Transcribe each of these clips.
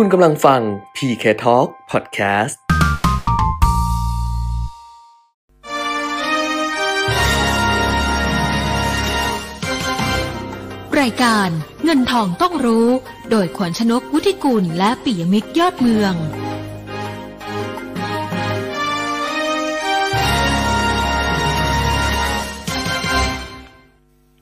คุณกำลังฟัง PK Talk Podcast รายการเงินทองต้องรู้ โดยขวัญชนกวุฒิกุลและปิยมิตรยอดเมือง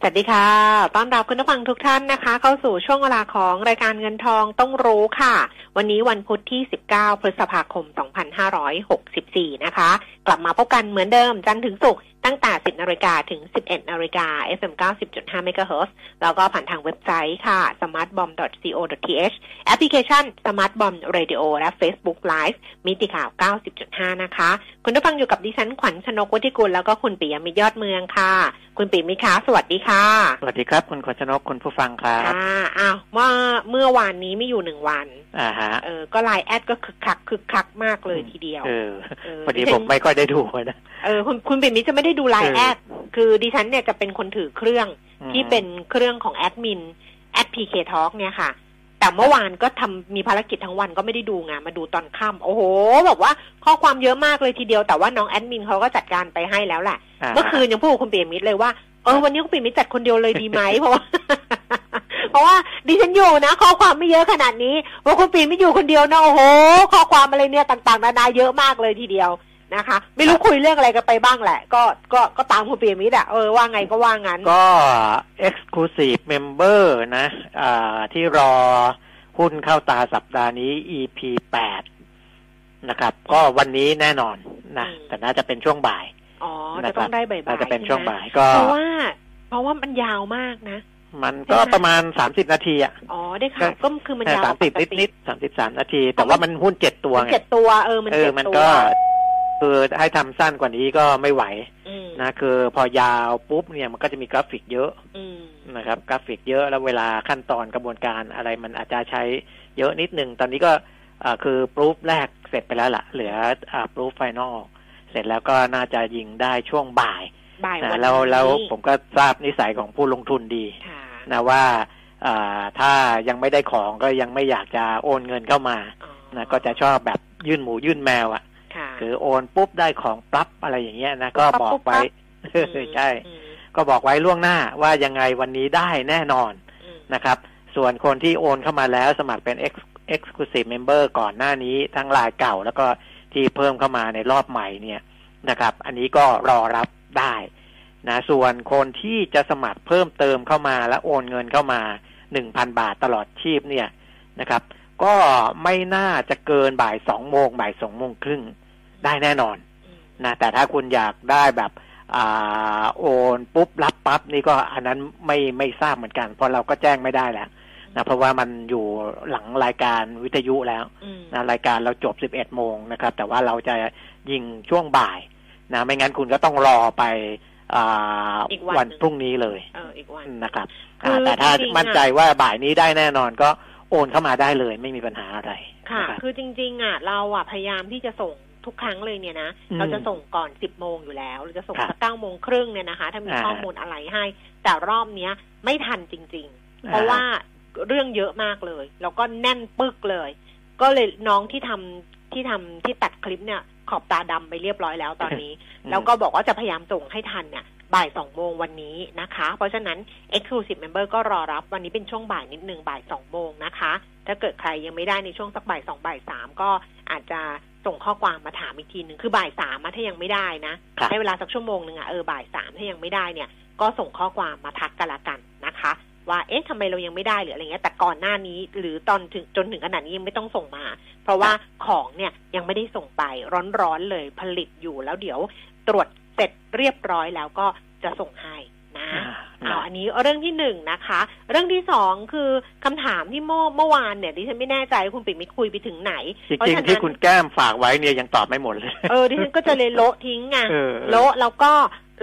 วัสดีค่ะ ต้อนรับคุณผู้ฟังทุกท่านนะคะ เข้าสู่ช่วงเวลาของรายการเงินทองต้องรู้ค่ะ วันนี้วันพุธที่ 19 พฤษภาคม 2564 นะคะ กลับมาพบกันเหมือนเดิมจันทร์ถึงศุกร์ ตั้งแต่ 10นาฬิกาถึง 11นาฬิกา FM 90.5 MHz แล้วก็ผ่านทางเว็บไซต์ค่ะ smartbomb.co.th แอปพลิเคชัน smartbomb radio และ Facebook Live มิติข่าว 90.5 นะคะ คุณผู้ฟังอยู่กับดิฉันขวัญชนกวุฒิกุลแล้วก็คุณปิยมิตรยอดเมืองค่ะ คุณปิยมิตรคะสวัสดีค่ะ สวัสดีครับ คุณขวัญชนกคุณผู้ฟังครับอ่าอ้าวเมื่อเมื่อวานนี้ไม่อยู่หนึ่งวันอ่าฮะเออก็ LINE Ad ก็คึกคักคึกคักมากเลยทีเดียวเออเออพอดีดิฉันผมไม่ค่อยได้ดูนะเออคุณคุณปิยมิตรจะไม่ได้ดูไลน์เออ Ad คือดิฉันเนี่ยจะเป็นคนถือเครื่องอืมที่เป็นเครื่องของแอดมินแอดพีเคทอเนี่ยค่ะ แต่เมื่อวานก็ทำมีภารกิจทั้งวันก็ไม่ได้ดูไงมาดูตอนค่ำโอ้โหแบบว่าข้อความเยอะมากเลยทีเดียวแต่ว่าน้องแอดมินเขาก็จัดการไปให้แล้วแหละาเมื่อคืนยังพูดกับคุณปิ่นมิตรเลยว่าเออวันนี้คุณปิ่นมิตรจัดคนเดียวเลยดีไหมเพราะว่าเพราะว่าดิฉันอยู่นะ ข้อความไม่เยอะขนาดนี้ว่าคุณปิ่นไม่อยู่คนเดียวนะโอ้โห ข้อความอะไรเนี่ยต่างๆนานาเยอะมากเลยทีเดียว นะคะ ไม่รู้คุยเรื่องอะไรกันไปบ้างแหละ ก็ก็ก็ตามคุณปิ่นมิตรอะเออว่าไงก็ว่างั้น ก็ exclusive member นะอ่าที่รอหุ้นเข้าตาสัปดาห์นี้ EP แปดนะครับ ก็วันนี้แน่นอนนะอืมแต่น่าจะเป็นช่วงบ่ายอ๋อนะจะครัต้อบงได้บ่ายๆน่าจะเป็นใไหมช่วงบ่ายก็เพราะว่า เพราะว่ามันยาวมากนะมันก็ประมาณสามสิบนาทีอะ อ๋อ ได้ข่าวก็คือมันยาวสามสิบปกนิดนิดสามสิบสามนาที แต่ว่ามันหุ้นเจ็ดตัวมันไงเจ็ดตัว เออ มันเอเจ็อดมันตัวก็ คือให้ทำสั้นกว่านี้ก็ไม่ไหวอืมนะคือพอยาวปุ๊บเนี่ยมันก็จะมีกราฟิกเยอะอืมนะครับ กราฟิกเยอะแล้วเวลาขั้นตอนกระบวนการอะไรมันอาจจะใช้เยอะนิดนึง ตอนนี้ก็อ่าคือปรูฟแรกเสร็จไปแล้วล่ะ เหลืออ่าปรูฟไฟนอลเสร็จแล้วก็น่าจะยิงได้ช่วงบ่ายบ่ายวันะนแล้วนี้แล้วผมก็ทราบนิสัยของผู้ลงทุนดีค่ะนะว่าอ่าถ้ายังไม่ได้ของก็ยังไม่อยากจะโอนเงินเข้ามาอ๋อนะก็จะชอบแบบยื่นหมูยื่นแมวอะ่ะ ค่ะคือโอนปุ๊บได้ของปั๊บอะไรอย่างเงี้ยนะก็ปั๊บบอกปุ๊บไว้ปั๊บใช่อืมก็บอกไว้ล่วงหน้าว่ายังไงวันนี้ได้แน่นอนอืมนะครับ ส่วนคนที่โอนเข้ามาแล้วสมัครเป็น Ex- Exclusive Member ก่อนหน้านี้ทั้งรายเก่า แล้วก็ที่เพิ่มเข้ามาในรอบใหม่เนี่ยนะครับ อันนี้ก็รอรับได้นะส่วนคนที่จะสมัครเพิ่มเติมเข้ามาและโอนเงินเข้ามา1,000บาทตลอดชีพเนี่ยนะครับ ก็ไม่น่าจะเกินบ่ายสองโมงบ่ายสองโมงครึ่ง ได้แน่นอนอืมนะแต่ถ้าคุณอยากได้แบบอ่าโอนปุ๊บรับปั๊บนี่ก็อันนั้นไม่ไม่ทราบเหมือนกัน เพราะเราก็แจ้งไม่ได้แล้วนะเพราะว่ามันอยู่หลังรายการวิทยุแล้วอืมนะรายการเราจบ11โมงนะครับ แต่ว่าเราจะยิงช่วงบ่ายนะไม่งั้นคุณก็ต้องรอไปอ่าอีกวันวันหนึ่งพรุ่งนี้เลยเอออีกวันนะครับคืออ่าแต่ถ้าจริงๆมั่นใจว่าบ่ายนี้ได้แน่นอนก็โอนเข้ามาได้เลย ไม่มีปัญหาอะไรค่ะนะครับคือจริง ๆ อะ เราอะพยายามที่จะส่ง ทุกครั้งเลยเนี่ยนะอืมเราจะส่งก่อนสิบโมงอยู่แล้ว เราจะส่งครับสักเก้าโมงครึ่งเนี่ยนะคะ ถ้ามีอ่าข้อมูลอะไรให้ แต่รอบเนี้ยไม่ทันจริง ๆ เพราะอ่าว่าเรื่องเยอะมากเลย แล้วก็แน่นปึกเลย ก็เลยน้องที่ทำที่ทำที่ตัดคลิปเนี่ย ขอบตาดำไปเรียบร้อยแล้วตอนนี้ แล้วก็บอกว่าจะพยายามส่งให้ทันเนี่ยบ่ายสองโมงวันนี้นะคะ เพราะฉะนั้น Exclusive Member ก็รอรับวันนี้เป็นช่วงบ่ายนิดนึงบ่ายสองโมงนะคะ ถ้าเกิดใครยังไม่ได้ในช่วงสักบ่ายสองบ่ายสามก็อาจจะ ส่งข้อความมาถามอีกทีหนึ่งคือบ่ายสามอะถ้ายังไม่ได้นะครับให้เวลาสักชั่วโมงหนึ่งอะเออบ่ายสามถ้ายังไม่ได้เนี่ย ก็ส่งข้อความมาทักกันละกันนะคะ ว่าเอ๊ะทำไมเรายังไม่ได้หรืออะไรเงี้ยแต่ก่อนหน้านี้หรือตอนถึงจนถึงขนาดนี้ยังไม่ต้องส่งมา เพราะว่าของเนี่ยยังไม่ได้ส่งไปร้อนๆเลยผลิตอยู่แล้วเดี๋ยวตรวจเสร็จเรียบร้อยแล้วก็จะส่งให้นะอ่า เอาอันนี้เรื่องที่หนึ่งนะคะ เรื่องที่สองคือคำถามที่เมื่อเมื่อวานเนี่ยดิฉันไม่แน่ใจว่าคุณปิ่นไม่คุยไปถึงไหนจเพราะริงฉะนั้นๆที่คุณแก้มฝากไว้เนี่ยยังตอบไม่หมดเลยเออดิฉันก็จะเลยโละทิ้งไงเออโละแล้วก็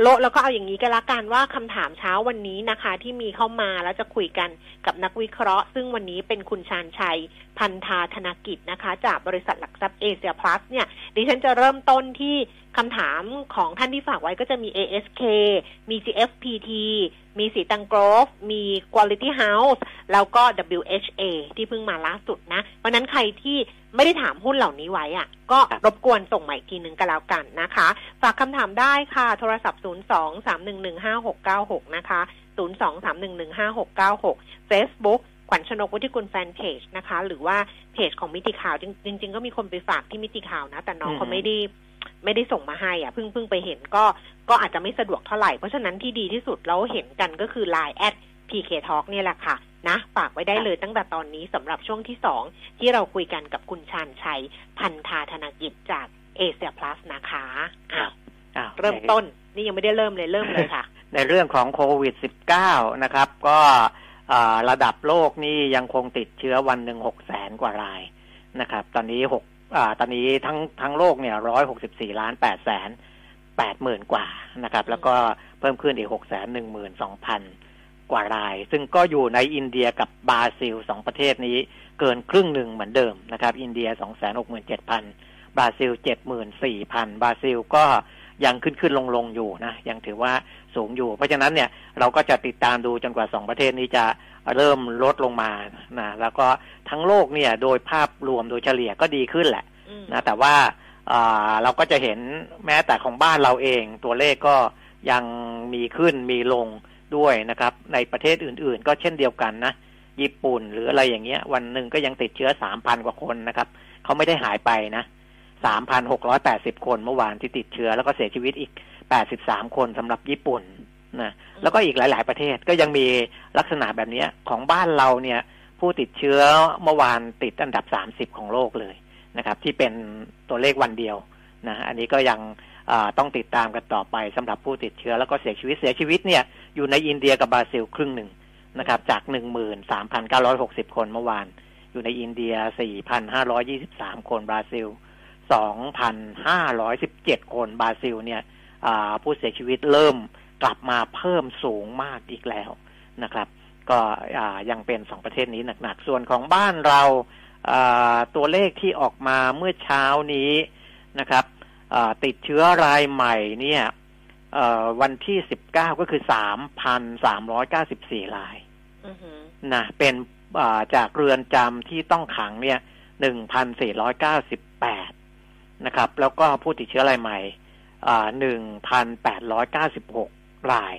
โละแล้วก็เอาอย่างนี้ก็แล้วกันว่าคำถามเช้าวันนี้นะคะ ที่มีเข้ามาแล้วจะคุยกันกับนักวิเคราะห์ ซึ่งวันนี้เป็นคุณชาญชัย พันธาธนกิจนะคะ จากบริษัทหลักทรัพย์เอเชียพลัสเนี่ยดิฉันจะเริ่มต้นที่คำถามของท่านที่ฝากไว้ก็จะมี ASK มี GFPT มีสีตังโกรฟมี Quality House แล้วก็ WHA ที่เพิ่งมาล่าสุดนะ เพราะนั้นใครที่ไม่ได้ถามหุ้นเหล่านี้ไว้อะก็ครับรบกวนส่งใหม่ทีหนึ่งก็แล้วกันนะคะ ฝากคำถามได้ค่ะ โทรศัพท์ 0 2 3 1 1 5 6 9 6 นะคะ 0 2 3 1 1 5 6 9 6 Facebook ข วัญชนกวุฒิกุลแฟนเพจนะคะ หรือว่าเพจของมิติข่าวจริงจริงๆก็มีคนไปฝากที่มิติข่าวนะ แต่น้องเขาอืมไม่ได้ไม่ได้ส่งมาให้อะเพิ่งเพิ่งไปเห็นก็ก็อาจจะไม่สะดวกเท่าไหร่ เพราะฉะนั้นที่ดีที่สุดเราเห็นกันก็คือ Line แอด PK Talk เนี่ยแหละค่ะนะฝากไว้ได้เลยตั้งแต่ตอนนี้สำหรับช่วงที่สองที่เราคุยกันกับคุณชานชัย พันธาธนกิจจากเอเชียพลัสนะคะอะอ้าวเริ่มต้นนี่ยังไม่ได้เริ่มเลยเริ่มเลยค่ะ ในเรื่องของโควิด -19 นะครับ ก็อ่า ระดับโลกนี่ยังคงติดเชื้อวันหนึ่งหกแสนกว่ารายนะครับ ตอนนี้หกอ่าตอนนี้ทั้งทั้งโลกเนี่ยร้อยหกสิบสี่ล้านแปดแสนแปดหมื่นกว่านะครับ แล้วก็เพิ่มขึ้นอีกหกแสนหนึ่งหมื่นสองพันกว่าราย ซึ่งก็อยู่ในอินเดียกับบราซิลสองประเทศนี้เกินครึ่งหนึ่งเหมือนเดิมนะครับ อินเดียสองแสนหกหมื่นเจ็ดพันบราซิลเจ็ดหมื่นสี่พันบราซิลก็ ยังขึ้นขึ้นลงลงอยู่นะยังถือว่าสูงอยู่ เพราะฉะนั้นเนี่ยเราก็จะติดตามดูจนกว่าสองประเทศนี้จะเริ่มลดลงมานะแล้วก็ทั้งโลกเนี่ยโดยภาพรวมโดยเฉลี่ยก็ดีขึ้นแหละอืมนะแต่ว่าอ่าเราก็จะเห็นแม้แต่ของบ้านเราเอง ตัวเลขก็ยังมีขึ้นมีลงด้วยนะครับ ในประเทศอื่น ๆ ก็เช่นเดียวกันนะญี่ปุ่นหรืออะไรอย่างเงี้ย วันหนึ่งก็ยังติดเชื้อสามพันกว่าคนนะครับเขาไม่ได้หายไปนะ สามพันหกร้อยแปดสิบคนเมื่อวานที่ติดเชื้อ แล้วก็เสียชีวิตอีกแปดสิบสามคนสำหรับญี่ปุ่นนะแล้วก็อีกหลาย ๆ ประเทศก็ยังมีลักษณะแบบเนี้ยของบ้านเราเนี่ย ผู้ติดเชื้อเมื่อวานติดอันดับสามสิบของโลกเลยนะครับ ที่เป็นตัวเลขวันเดียวนะอันนี้ก็ยังอ่าต้องติดตามกันต่อไปสำหรับผู้ติดเชื้อแล้วก็เสียชีวิตเสียชีวิตเนี่ยอยู่ในอินเดียกับบราซิลครึ่งหนึ่งนะครับ จากหนึ่งหมื่นสามพันเก้าร้อยหกสิบคนเมื่อวาน อยู่ในอินเดียสี่พันห้าร้อยี่สิบสามคนบราซิล สองพันห้าร้อยสิบเจ็ดคนบราซิลเนี่ยอ่าผู้เสียชีวิตเริ่มกลับมาเพิ่มสูงมากอีกแล้วนะครับ ก็อ่ายังเป็นสองประเทศนี้หนักๆ ส่วนของบ้านเราอ่าตัวเลขที่ออกมาเมื่อเช้านี้นะครับอ่าติดเชื้อรายใหม่เนี่ยเอ่อวันที่สิบเก้าก็คือสามพันสามร้อยเก้าสิบสี่รายอือหือนะเป็นอ่าจากเรือนจำที่ต้องขังเนี่ยหนึ่งพันสี่ร้อยเก้าสิบแปด นะครับ แล้วก็ผู้ติดเชื้อรายใหม่หนึ่งพันแปดร้อยเก้าสิบหกราย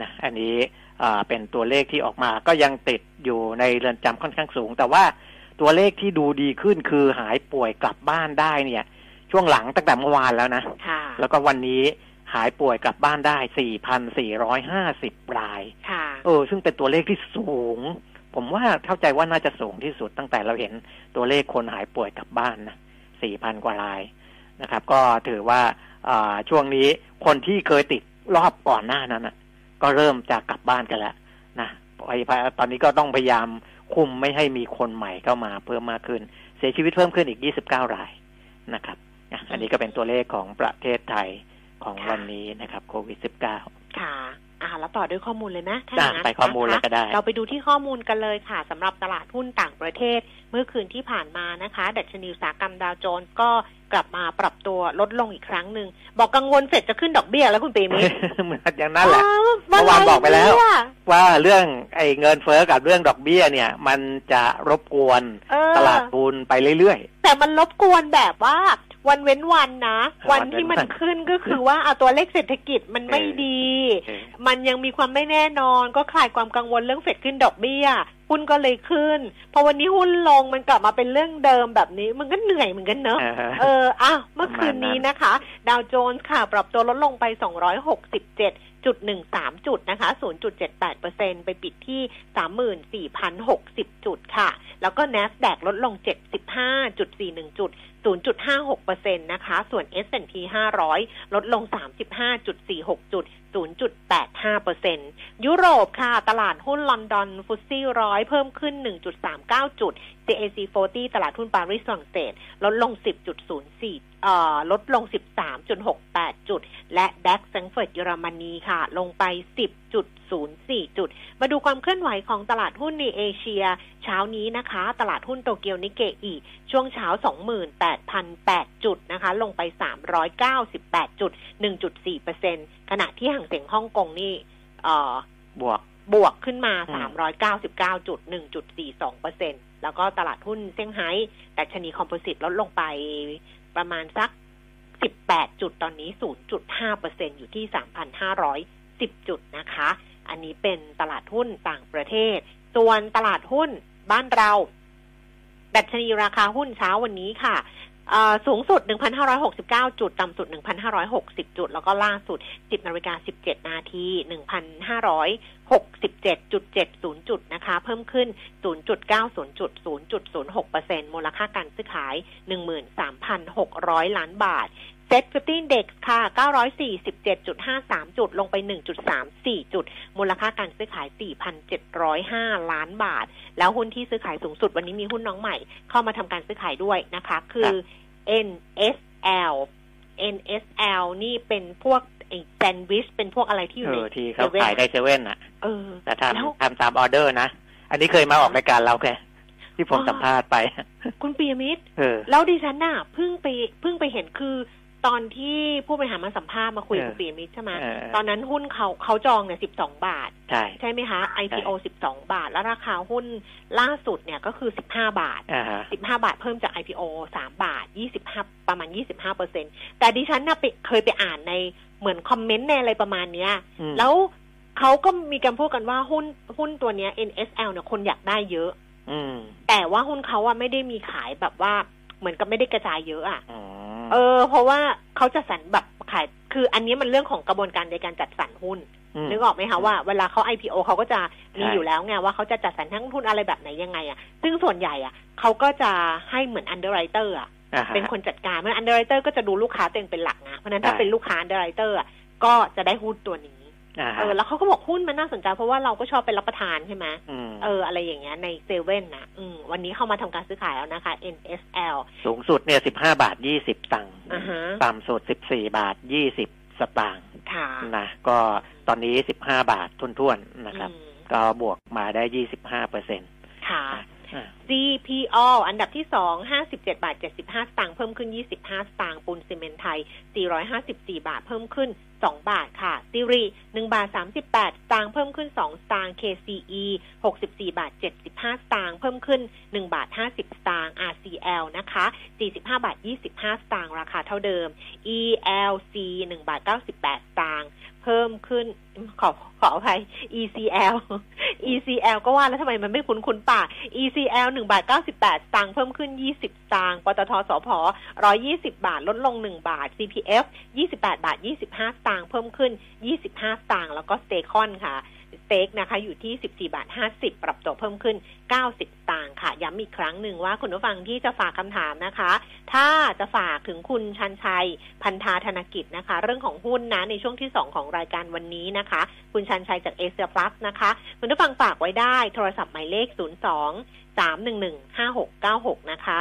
นะอันนี้อ่าเป็นตัวเลขที่ออกมาก็ยังติดอยู่ในเรือนจำค่อนข้างสูง แต่ว่าตัวเลขที่ดูดีขึ้นคือหายป่วยกลับบ้านได้เนี่ย ช่วงหลังตั้งแต่เมื่อวานแล้วนะค่ะแล้วก็วันนี้หายป่วยกลับบ้านได้ 4,450 รายค่ะเออ ซึ่งเป็นตัวเลขที่สูง ผมว่าเข้าใจว่าน่าจะสูงที่สุดตั้งแต่เราเห็นตัวเลขคนหายป่วยกลับบ้านนะ 4,000 กว่ารายนะครับ ก็ถือว่าช่วงนี้คนที่เคยติดรอบก่อนหน้านั้นนะก็เริ่มจะกลับบ้านกันแล้วนะตอนนี้ก็ต้องพยายามคุมไม่ให้มีคนใหม่เข้ามาเพิ่มมากขึ้น เสียชีวิตเพิ่มขึ้นอีก 29 รายนะครับ อันนี้ก็เป็นตัวเลขของประเทศไทยของวันนี้นะครับโควิด -19 ค่ะ แล้วต่อด้วยข้อมูลเลยนะถ้าอจ้ะย่างนั้นไปข้อมูลเลยนะคะก็ได้ เราไปดูที่ข้อมูลกันเลยค่ะสำหรับตลาดหุ้นต่างประเทศ เมื่อคืนที่ผ่านมานะคะดัชนีอุตสาหกรรมดาวโจนส์ก็กลับมาปรับตัวลดลงอีกครั้งหนึ่ง บอกกังวลเสร็จจะขึ้นดอกเบี้ยแล้วคุณปีมิตรเหมือนอย่างนั้นแหละอ้าวเมื่อวานบอกไปแล้วเมื่อรว่าเรื่องไอ้เงินเฟ้อกับเรื่องดอกเบี้ยเนี่ย มันจะรบกวนเออตลาดทุนไปเรื่อยแต่มันรบกวนแบบว่า วันเว้นวันนะ วัวันนเว้นที่มันวันขึ้นก็คือว่าเอาตัวเลขเศรษฐกิจมันไม่เออดีๆเออมันยังมีความไม่แน่นอนก็คลายความกังวลเรื่องเฟดขึ้นดอกเบี้ย หุ้นก็เลยขึ้น พอวันนี้หุ้นลงมันกลับมาเป็นเรื่องเดิมแบบนี้ มันก็เหนื่อยเหมือนกันเนอะเออเอออะเมื่อคืนนี้ประมาณนั้นนะคะ ดาวโจนส์ค่ะ ปรับตัวลดลงไป 267จุด13จุดนะคะ0.78เปอร์เซ็นไปปิดที่34,060จุดค่ะ แล้วก็ NASDAQ ลดลง75.41จุด0.56เปอร์เซ็น 0.56%นะคะ ส่วน S&P 500 ลดลง 35.46 จุด 0.85เปอร์เซ็นยุโรปค่ะ ตลาดหุ้นลอนดอนฟุตซี่ร้อยเพิ่มขึ้น 1.39 จุด CAC 40 ตลาดหุ้นปารีสฝรั่งเศส ลดลง 10.04เอ่อลดลง 13.68 จุด และแดัคแซงเฟิร์ตเยอรมนีค่ะ ลงไป 10.04 จุด มาดูความเคลื่อนไหวของตลาดหุ้นในเอเชีย เช้านี้นะคะ ตลาดหุ้นโตเกียวนิเกอี ช่วงเช้า 28,008 จุดนะคะ ลงไป 398 จุด 1.4%ขณะที่ห่างเสียงฮ่องกงนี่เอ่อบวกบวกขึ้นมาอืม399 จุด 1.42เปอร์เซ็นแล้วก็ตลาดหุ้นเซี่ยงไฮ้ดัชนีคอมโพสิตลดลงไปประมาณสัก 18 จุดตอนนี้ 0.5เปอร์เซ็นอยู่ที่ 3,510 จุดนะคะ อันนี้เป็นตลาดหุ้นต่างประเทศ ส่วนตลาดหุ้นบ้านเรา ดัชนีราคาหุ้นเช้าวันนี้ค่ะสูงสุด 1,569 จุด ต่ำสุด 1,560 จุด แล้วก็ล่าสุด 10นาฬิกา17 นาที 1,567.70 จุดนะคะ เพิ่มขึ้น 0.90จุด0.06เปอร์เซ็นต์มูลค่าการซื้อขาย 13,600 ล้านบาท SET Fifty Index ค่ะ 947.53 จุด ลงไป 1.34 จุด มูลค่าการซื้อขาย 4,705 ล้านบาท แล้วหุ้นที่ซื้อขายสูงสุดวันนี้มีหุ้นน้องใหม่ เข้ามาทำการซื้อขายด้วยนะคะ คือ NSL NSL นี่เป็นพวกแซนด์วิชเป็นพวกอะไรที่อยู่เอในอที่เขาขายได้เซเว่นอะเออแต่แล้วทำทำตามออเดอร์นะ อันนี้เคยมาออกรายการเราแค่ที่ผมอ๋อสัมภาษณ์ไป คุณปียมิตรเออแล้วดิฉันน่ะเพิ่งไปเพิ่งไปเห็นคือ ตอนที่ผู้บริหารมาสัมภาษณ์มาคุยกับเออคุณปียมิตรใช่ไหมเออตอนนั้นหุ้นเขาเขาจองเนี่ยสิบสองบาท ใช่ใช่ไหมคะ IPO สิบสองบาท แล้วราคาหุ้นล่าสุดเนี่ยก็คือสิบห้าบาทอ่าฮะสิบห้าบาทเพิ่มจาก IPO สามบาทยี่สิบห้าประมาณยี่สิบห้าเปอร์เซ็นแต่ดิฉันน่ะไปเคยไปอ่านในเหมือนคอมเมนต์ในอะไรประมาณเนี้ยอืมแล้วเขาก็มีการพูดกันว่าหุ้นหุ้นตัวเนี้ย NSL เนี่ยคนอยากได้เยอะอืมแต่ว่าหุ้นเขาอะไม่ได้มีขายแบบว่าเหมือนกับไม่ได้กระจายเยอะอะอ๋อ เออ เพราะว่าเขาจะสรรแบบขายคืออันนี้มันเรื่องของกระบวนการในการจัดสรรหุ้นมนึกออกไหมคะว่าเวลาเขา IPO เขาก็จะมีใช่อยู่แล้วไงว่าเขาจะจัดสรรทั้งหุ้นอะไรแบบไหนยังไงอะซึ่งส่วนใหญ่อะเขาก็จะให้เหมือน underwriter อะอ่าฮะเป็นคนจัดการเมื่อ underwriter ก็จะดูลูกค้าตัวเองเป็นหลักนะเพราะฉะนั้นถ้าใช่เป็นลูกค้า underwriter อะก็จะได้หุ้นตัวนี้อ่า เอฮะอแล้วเขาก็บอกหุ้นมันน่าสนใจ เพราะว่าเราก็ชอบไปรับประทานใช่ไหมมเอออะไรอย่างเงี้ยในเซเว่นนะอืมวันนี้เข้ามาทำการซื้อขายแล้วนะคะ NSL สูงสุดเนี่ยสิบห้าบาทยี่สิบตังค์อ่าฮะต่ำสุดสิบสี่บาทยี่สิบสตางค์ค่ะนะก็ตอนนี้สิบห้าบาททุนๆนะครับอืมก็บวกมาได้ยี่สิบห้าเปอร์เซ็นต์ค่ะอ่า CPO อันดับที่สองห้าสิบเจ็ดบาทเจ็ดสิบห้าสตางค์เพิ่มขึ้นยี่สิบห้าสตางค์ปูนซีเมนไทยสี่ร้อยห้าสิบสี่บาทเพิ่มขึ้นสองบาทค่ะซิริหนึ่งบาทสามสิบแปดสตางค์เพิ่มขึ้นสองสตางค์ KCE หกสิบสี่บาทเจ็ดสิบห้าสตางค์เพิ่มขึ้นหนึ่งบาทห้าสิบสตางค์ RCL นะคะสี่สิบห้าบาทยี่สิบห้าสตางค์ราคาเท่าเดิม ELC หนึ่งบาทเก้าสิบแปดสตางค์ เพิ่มขึ้นขอขออภัย ECL ECL ก็ว่าแล้วทำไมมันไม่คุ้นคุ้นปาก ECL หนึ่งบาทเก้าสิบแปดตังค์เพิ่มขึ้นยี่สิบตังค์ปตทสพร้อยี่สิบาท ลดลงหนึ่งบาท CPF ยี่สิบแปดบาทยี่สิบห้าตังค์เพิ่มขึ้นยี่สิบห้าตังค์แล้วก็สเตคอนค่ะ สเต็กนะคะอยู่ที่ 14 บาท 50 ปรับตัวเพิ่มขึ้น 90สตางค่ะ ย้ำอีกครั้งหนึ่งว่าคุณผู้ฟังที่จะฝากคำถามนะคะ ถ้าจะฝากถึงคุณชันชัย พันธาธนกิจนะคะ เรื่องของหุ้นนะในช่วงที่ 2 ของรายการวันนี้นะคะ คุณชันชัยจากเอเชียพลัสนะคะ คุณผู้ฟังฝากไว้ได้โทรศัพท์หมายเลข 02 311 5696นะคะ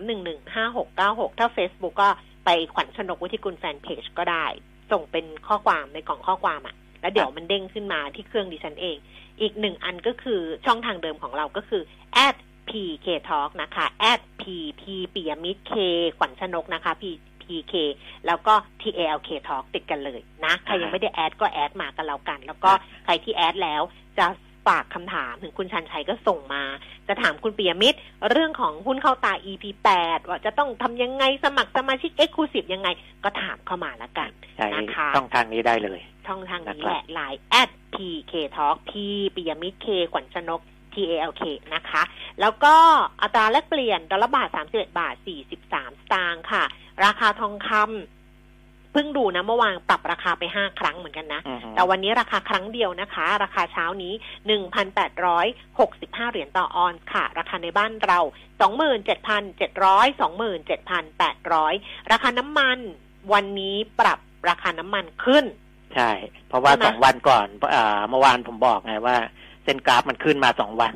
311 5696ถ้า Facebook ก็ไปขวัญชนกวุฒิกุลแฟนเพจก็ได้ ส่งเป็นข้อความในกล่องข้อความอะ่ะ แล้วเดี๋ยวมันเด้งขึ้นมาที่เครื่องดิฉันเอง อีกหนึ่งอันก็คือช่องทางเดิมของเราก็คือ at pk talk นะคะ at pp ปิยมิตร k ขวัญชนกนะคะ p pk แล้วก็ talk talk ติดกันเลยนะ ใครยังไม่ได้แอดก็แอดมากันแล้วกัน แล้วก็ใครที่แอดแล้วจะฝากคำถามถึงคุณชันชัยก็ส่งมา จะถามคุณปิยมิตร เรื่องของหุ้นเข้าตา EP 8ว่าจะต้องทำยังไงสมัครสมาชิก Exclusive ยังไง ก็ถามเข้ามาแล้วกันใช้นะคะช่องทางนี้ได้เลย ช่องทางนี้นะครับแหละ Line at pk talk p ปิยมิตร k ขวัญชนก t a l k นะคะ แล้วก็อัตราแลกเปลี่ยนดอลลาร์บาท31บาท 43 สตางค์ค่ะ ราคาทองคำเพิ่งดูนะเมื่อวานปรับราคาไป5ครั้งเหมือนกันนะอือฮึแต่วันนี้ราคาครั้งเดียวนะคะ ราคาเช้านี้1,865เหรียญต่อออนซ์ค่ะ ราคาในบ้านเรา27,700 27,800ราคาน้ำมันวันนี้ปรับราคาน้ำมันขึ้น ใช่ เพราะว่าใช่ไหมสองวันก่อนอ่าเมื่อวานผมบอกไงว่า เส้นกราฟมันขึ้นมาสองวัน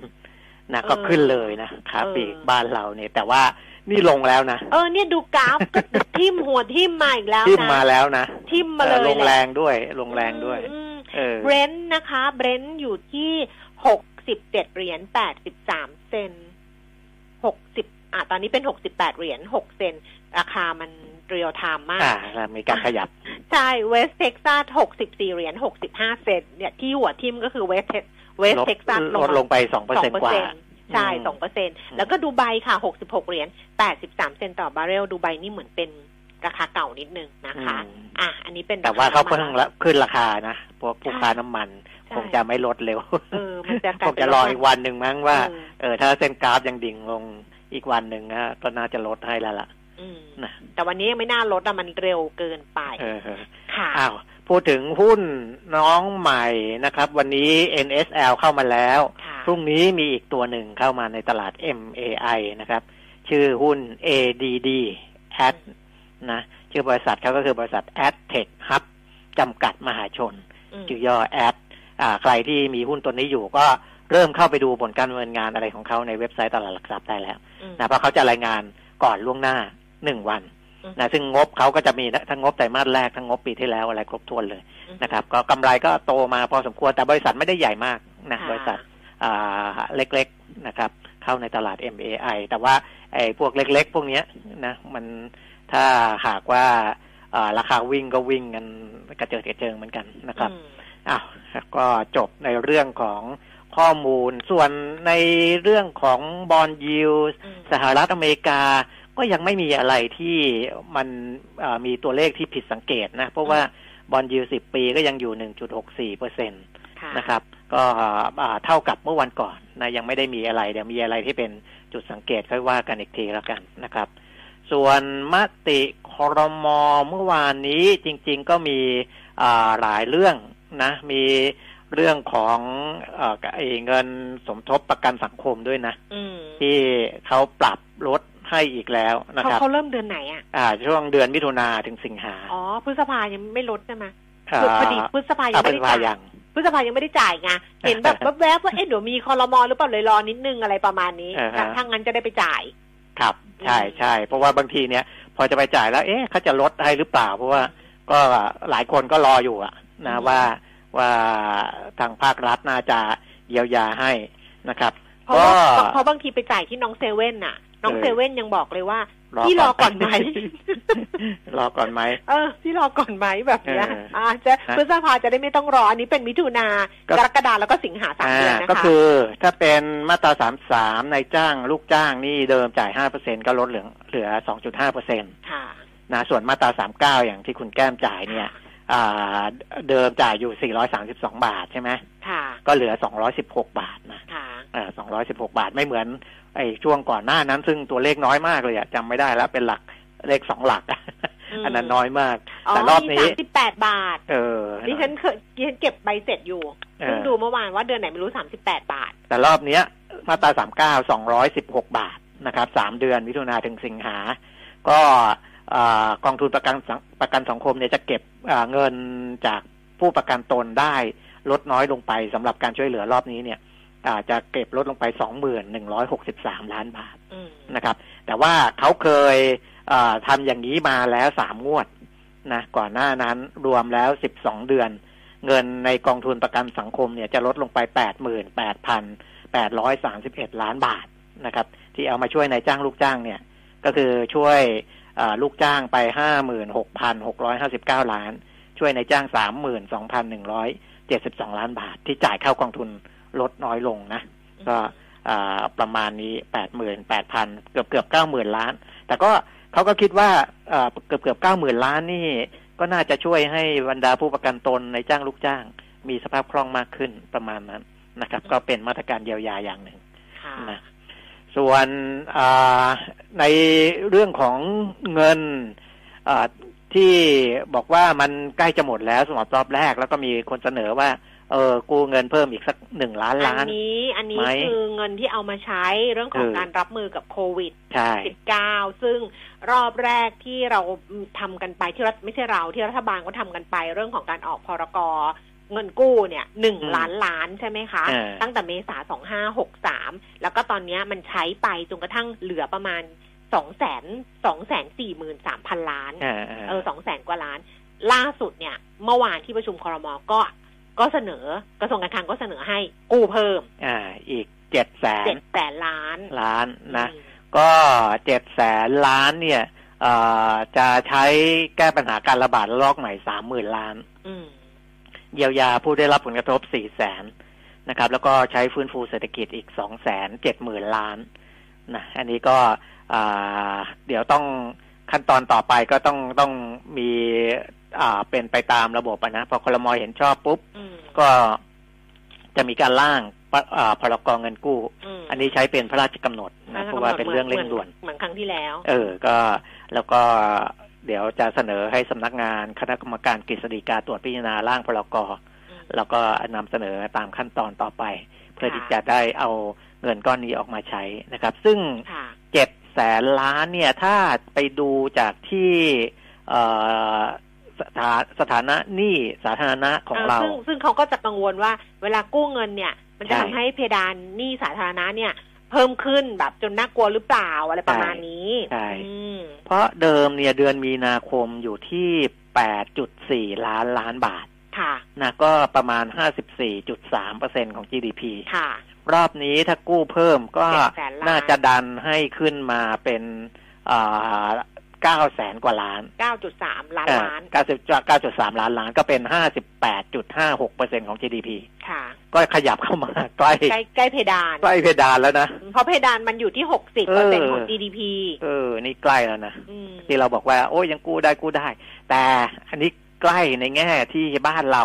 นะก็เออขึ้นเลยนะขาเออปีกบ้านเราเนี่ยแต่ว่านี่ลงแล้วนะ เออเนี่ยดูกราฟก็ทิ่มหัวทิ่มมาอีกแล้วทิ่มนะมาแล้วนะทิ่มมาเลเออยลงแหละแรงด้วยลงแรงด้วยอืมเออเบรนท์นะคะ เบรนท์อยู่ที่หกสิบเจ็ดเหรียญแปดสิบสามเซนต์หกสิบอะตอนนี้เป็นหกสิบแปดเหรียญหกเซนต์ราคามัน เรียลไทม์มากอ่ามีการขยับ ใช่ West Texas หกสิบสี่เหรียญหกสิบห้าเซนต์เนี่ยที่หัวทิมก็คือเวส West Texas ลดลงไปสองเปอร์สอเซ็นงต์เปอร์กว่าเซ็นต์ใช่อืมสองเปอร์เซ็นต์แล้วก็ดูไบค่ะหกสิบหกเหรียญแปดสิบสามเซนต์ต่อบาร์เรลดูไบนี่เหมือนเป็นราคาเก่านิดนึงนะคะอืมอะ อันนี้เป็นแต่ว่าเขารคเพิ่งน้ำมันละขึ้นราคานะ พวกผู้ใช่ค้าน้ำมันใช่คงจะไม่ลดเร็วเออมันจะกลายคงเป็นจะรออีกวันหนึ่งมั้งว่าเออเออถ้าเส้นกราฟยังดิ่งลงอีกวันหนึ่งนะก็น่าจะลดให้แล้วล่ะอืม นะแต่วันนี้ยังไม่น่าลดอะมันเร็วเกินไปเออค่ะอ้าวพูดถึงหุ้นน้องใหม่นะครับ วันนี้ NSL เข้ามาแล้วค่ะพรุ่งนี้มีอีกตัวหนึ่งเข้ามาในตลาด MAI นะครับ ชื่อหุ้น ADD Ad นะชื่อบริษัทเขาก็คือบริษัท AdTech Hub จำกัดมหาชนอืมชื่อย่อ Ad อ่า ใครที่มีหุ้นตัวนี้อยู่ก็เริ่มเข้าไปดูผลการดำเนินงานอะไรของเขาในเว็บไซต์ตลาดหลักทรัพย์ได้แล้วอืมนะเพราะเขาจะรายงานก่อนล่วงหน้า หนึ่งวันอืมนะซึ่งงบเขาก็จะมีทั้งงบไตรมาสแรกทั้งงบปีที่แล้วอะไรครบถ้วนเลยอืมนะครับ ก็กำไรก็โตมาพอสมควรแต่บริษัทไม่ได้ใหญ่มากนะค่ะบริษัทอ่าเล็กๆนะครับเข้าในตลาด MAI แต่ว่าไอ้พวกเล็ก ๆ พวกเนี้ยนะมันถ้าหากว่าอ่าราคาวิ่งก็วิ่งกันกระเจิดกระเจิงเหมือนกันนะครับอืมอ้าวก็จบในเรื่องของข้อมูล ส่วนในเรื่องของบอลยิวอืมสหรัฐอเมริกา ก็ยังไม่มีอะไรที่มันเอ่อมีตัวเลขที่ผิดสังเกตนะ เพราะว่าบอลยิวสิบปีก็ยังอยู่หนึ่งจุดหกสี่เปอร์เซ็นตค่ะนะครับ ก็อ่าเท่ากับเมื่อวันก่อนนะยังไม่ได้มีอะไรเดี๋ยวมีอะไรที่เป็นจุดสังเกตค่อยว่ากันอีกทีแล้วกันนะครับ ส่วนมติคอรมอเมื่อวานนี้จริง ๆ ก็มีอ่าหลายเรื่องนะ มีเรื่องของเออไอ้เงินสมทบประกันสังคมด้วยนะอืมที่เขาปรับลด ให้อีกแล้วนะเขาครับเขาเริ่มเดือนไหนอะอ่า ช่วงเดือนมิถุนาถึงสิงหาอ๋อพฤษภายังไม่ลดใช่ไหมาพอดีพฤษภายัอ่างไม่เป็นได้พาจ่ายยังพฤษภายังไม่ได้จ่ายไงเห็นแบบแวบๆว่าเอ๊ะเดี๋ยวมีคอรมอหรือเปล่าเลยรอนิดนึงอะไรประมาณนี้อ่าฮะถ้าถ้างั้นจะได้ไปจ่าย ครับ ใช่อืมใช่เพราะว่าบางทีเนี่ย พอจะไปจ่ายแล้ว เอ๊ะเขาจะลดให้หรือเปล่า เพราะว่าก็หลายคนก็รออยู่อะนะอืมว่าว่าทางภาครัฐน่าจะเยียวยาให้นะครับเพราะว่าเพราะบางทีไปจ่ายที่น้องเซเว่นน่ะ น้องเออเซเว่นยังบอกเลยว่าพี่รอก่อนไหมรอก่อนไหมเออพี่รอก่อนไหมแบบเนี้ยเอออ่อ่าจะนะพฤษภาจะได้ไม่ต้องรอ อันนี้เป็นมิถุนาก็กรกฎาแล้วก็สิงหาสามอ่าเดือนนะคะก็คือ ถ้าเป็นมาตราสามสามในจ้างลูกจ้างนี่เดิมจ่ายห้าเปอร์เซ็นก็ลดเหลือเหลือสองจุดห้าเปอร์เซ็นตค่ะนะส่วนมาตราสามเก้าอย่างที่คุณแก้มจ่ายเนี่ยอ่า เดิมจ่ายอยู่สี่ร้อยสามสิบสองบาทใช่ไหมค่ะ ก็เหลือสองร้อยสิบหกบาทนะค่ะเออสองร้อยสิบหกบาทไม่เหมือนไอ้ช่วงก่อนหน้านั้น ซึ่งตัวเลขน้อยมากเลยอะจำไม่ได้แล้วเป็นหลักเลขสองหลักอะอืมอันนั้นน้อยมากอ๋อแต่รอบมีนี้สามสิบแปดบาท เออดิฉันเคยดิฉันเก็บใบเสร็จอยู่เออเพิ่งดูเมื่อวานว่าเดือนไหนไม่รู้สามสิบแปดบาท แต่รอบเนี้ย มาตราสามเก้าสองร้อยสิบหกบาทนะครับสามเดือนมิถุนาถึงสิงหา ก็ อ่ากองทุนประกันสังประกันสังคมเนี่ยจะเก็บอ่าเงินจากผู้ประกันตนได้ลดน้อยลงไปสำหรับการช่วยเหลือรอบนี้เนี่ยอาจะเก็บลดลงไปสองหมื่นหนึ่งร้อยหกสิบสามล้านบาทอืมนะครับ แต่ว่าเขาเคยเอ่อทำอย่างนี้มาแล้วสามงวดนะก่อนหน้านั้นรวมแล้วสิบสองเดือน เงินในกองทุนประกันสังคมเนี่ยจะลดลงไปแปดหมื่นแปดพันแปดร้อยสามสิบเอ็ดล้านบาทนะครับ ที่เอามาช่วยนายจ้างลูกจ้างเนี่ย ก็คือช่วยเอ่อ ลูกจ้างไปห้าหมื่นหกพันหกร้อยห้าสิบเก้าล้าน ช่วยนายจ้างสามหมื่นสองพันหนึ่งร้อยเจ็ดสิบสองล้านบาท ที่จ่ายเข้ากองทุนลดน้อยลงนะ ก็อ่าประมาณนี้แปดหมื่นแปดพันเกือบเกือบเก้าหมื่นล้าน แต่ก็เขาก็คิดว่าเอ่อเกือบเกือบเก้าหมื่นล้านนี่ ก็น่าจะช่วยให้บรรดาผู้ประกันตนในจ้างลูกจ้าง มีสภาพคล่องมากขึ้นประมาณนั้นนะครับ ก็เป็นมาตรการเยียวยาอย่างหนึ่งค่ะนะ ส่วนอ่าในเรื่องของเงินอ่าที่บอกว่ามันใกล้จะหมดแล้วสำหรับรอบแรก แล้วก็มีคนเสนอว่าเออกู้เงินเพิ่มอีกสักหนึ่งล้านอัล้านนนี้อันนี้ไหมคือเงินที่เอามาใช้เรื่องของเออการรับมือกับโควิดใช่19ซึ่งรอบแรกที่เราทำกันไปที่รัฐไม่ใช่เราที่รัฐบาลก็ทำกันไปเรื่องของการออกพรก เงินกู้เนี่ยหนึ่งอืมล้านล้านใช่ไหมคะเออตั้งแต่เมษาสองห้าหกสามแล้วก็ตอนเนี้ยมันใช้ไปจนกระทั่งเหลือประมาณสองแสนสองแสนสี่หมื่นสามพันล้านอ่าเออสองแสนกว่าล้าน ล่าสุดเนี่ย เมื่อวานที่ประชุมครมก็ก็เสนอกระทรวงการคลังก็เสนอให้กู้เพิ่ม อ่า อีกเจ็ดแสนเจ็ดแสนล้านล้านนะอืมก็เจ็ดแสนล้านเนี่ยเอ่อจะใช้แก้ปัญหาการระบาดระลอกใหม่สามหมื่นล้านอืม เยียวยาผู้ได้รับผลกระทบสี่แสนนะครับ แล้วก็ใช้ฟื้นฟูเศรษฐกิจอีกสองแสนเจ็ดหมื่นล้านนะอันนี้ก็อ่าเดี๋ยวต้องขั้นตอนต่อไปก็ต้องต้องมีอ่าเป็นไปตามระบบอะนะพอคลมอเห็นชอบปุ๊บอืมก็จะมีการร่างปะอ่าพรกเงินกู้มอันนี้ใช้เป็นพระราชกำหนดนะเพราะว่าเป็นเรื่องเร่งด่วนเหมือนครั้งที่แล้ว เออ ก็แล้วก็ เดี๋ยวจะเสนอให้สำนักงานคณะกรรมการกฤษฎีกาตรวจพิจารณาร่างพรกอืมแล้วก็นำเสนอตามขั้นตอนต่อไป เพื่อค่ะที่จะได้เอาเงินก้อนนี้ออกมาใช้นะครับ ซึ่งค่ะเจ็ดแสนล้านเนี่ยถ้าไปดูจากที่เอ่อสถาสถานะหนี้สาธารณะของเรา ซึ่งซึ่งเขาก็จะกังวลว่าเวลากู้เงินเนี่ย มันจะใช่ทำให้เพดานหนี้สาธารณะเนี่ย เพิ่มขึ้นแบบจนน่ากลัวหรือเปล่าอะไรประมาณนี้ใช่อืมเพราะเดิมเนี่ยเดือนมีนาคมอยู่ที่แปดจุดสี่ล้านล้านบาท ค่ะ นะก็ประมาณห้าสิบสี่จุดสามเปอร์เซ็นของ GDP ค่ะ รอบนี้ถ้ากู้เพิ่มก็700,000ล้านน่าจะดันให้ขึ้นมาเป็น เก้าแสนกว่าล้าน9.3ล้านล้านเก้าสิบเก้าจุดสามล้านล้านก็เป็นห้าสิบแปดจุดห้าหกเปอร์เซ็นของ GDP ค่ะ ก็ขยับเข้ามาใกล้ใกล้ใกล้เพดานใกล้เพดานแล้วนะ เพราะเพดานมันอยู่ที่60เปอร์เซ็นต์ของ GDP เออ นี่ใกล้แล้วนะอืมที่เราบอกว่าโอ้ยยังกู้ได้กู้ได้ แต่อันนี้ใกล้ในแง่ที่บ้านเรา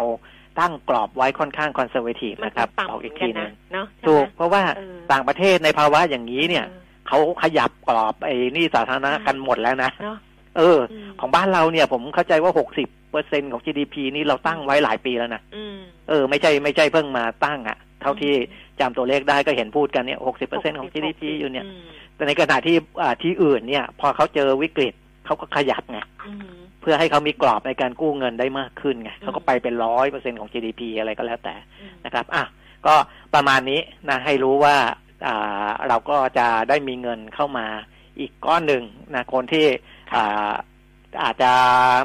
ตั้งกรอบไว้ค่อนข้างคอนเซอร์เวทีฟมันนะครับต่ำบอกเหอีมืกอนกัทีนหนึนะงเนาะใช่ไหมถูกเพราะว่าเออต่างประเทศในภาวะอย่างนี้เนี่ยออ เขาขยับกรอบไอ้หนี่สาธารณะใช่กันหมดแล้วนะเนาะเออมของบ้านเราเนี่ย ผมเข้าใจว่าหกสิบเปอร์เซ็นของ GDP นี่เราตั้งไว้หลายปีแล้วนะอืมเออ ไม่ใช่ไม่ใช่เพิ่งมาตั้งอะ่ะ เท่าที่จำตัวเลขได้ก็เห็นพูดกันเนี่ยหกสิบเปอร์เซ็นของ GDP อยู่เนี่ยมแต่ในขณะที่อ่าที่อื่นเนี่ย พอเขาเจอวิกฤตเขาก็ขยับไงอืมเพื่อให้เขามีกรอบในการกู้เงินได้มากขึ้นไงอืมเขาก็ไปเป็นร้อยเปอร์เซ็นของ GDP อะไรก็แล้วแต่อืมนะครับอะก็ประมาณนี้นะให้รู้ว่าอ่า เราก็จะได้มีเงินเข้ามาอีกก้อนหนึ่งนะคนที่อ่าอาจจะ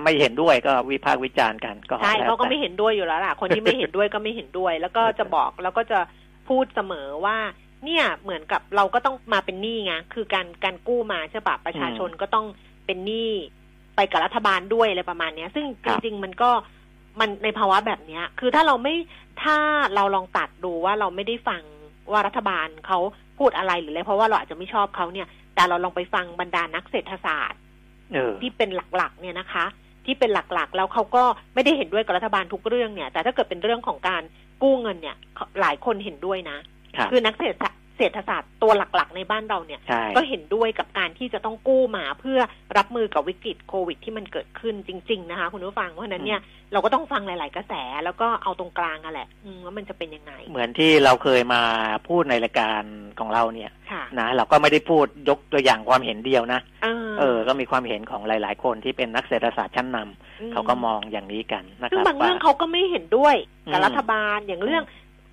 ไม่เห็นด้วยก็วิพากษ์วิจารณ์กันก็ใช่แล้วเขาก็แต่ไม่เห็นด้วยอยู่แล้วล่ะ คนที่ไม่เห็นด้วยก็ไม่เห็นด้วย แล้วก็จะบอกแล้วก็จะพูดเสมอว่า เนี่ยเหมือนกับเราก็ต้องมาเป็นหนี้ไงคือการการกู้มาใช่ปะประชาชนก็ต้องเป็นหนี้ไปกับรัฐบาลด้วยอะไรประมาณเนี้ย ซึ่งครัจบริงๆมันก็มันในภาวะแบบเนี้ย คือถ้าเราไม่ถ้าเราลองตัดดูว่าเราไม่ได้ฟัง ว่ารัฐบาลเขาพูดอะไรหรืออะไรเพราะว่าเราอาจจะไม่ชอบเขาเนี่ย แต่เราลองไปฟังบรรดานักเศรษฐศาสตร์เออที่เป็นหลักๆ เนี่ยนะคะ ที่เป็นหลักๆ แล้วเขาก็ไม่ได้เห็นด้วยกับรัฐบาลทุกเรื่องเนี่ย แต่ถ้าเกิดเป็นเรื่องของการกู้เงินเนี่ยเขาหลายคนเห็นด้วยนะครับคือนักเศรษฐศาสตร์ เศรษฐศาสตร์ตัวหลักๆ ในบ้านเราเนี่ยใช่ก็เห็นด้วยกับการที่จะต้องกู้มาเพื่อรับมือกับวิกฤตโควิด ที่มันเกิดขึ้นจริง ๆ นะคะ คุณผู้ฟังเพราะฉะนั้นเนี่ยเราก็ต้องฟังหลาย ๆ กระแสแล้วก็เอาตรงกลางอะแหละอืมว่ามันจะเป็นยังไง เหมือนที่เราเคยมาพูดในรายการของเราเนี่ยค่ะนะเราก็ไม่ได้พูดยกตัวอย่างความเห็นเดียวนะเอเออ ก็มีความเห็นของหลาย ๆ คนที่เป็นนักเศรษฐศาสตร์ชั้นนำเขาก็มองอย่างนี้กันนะคซึ่งรับบางเรื่องว่เขาก็ไม่เห็นด้วยกับอืมรัฐบาลอย่างเรื่อง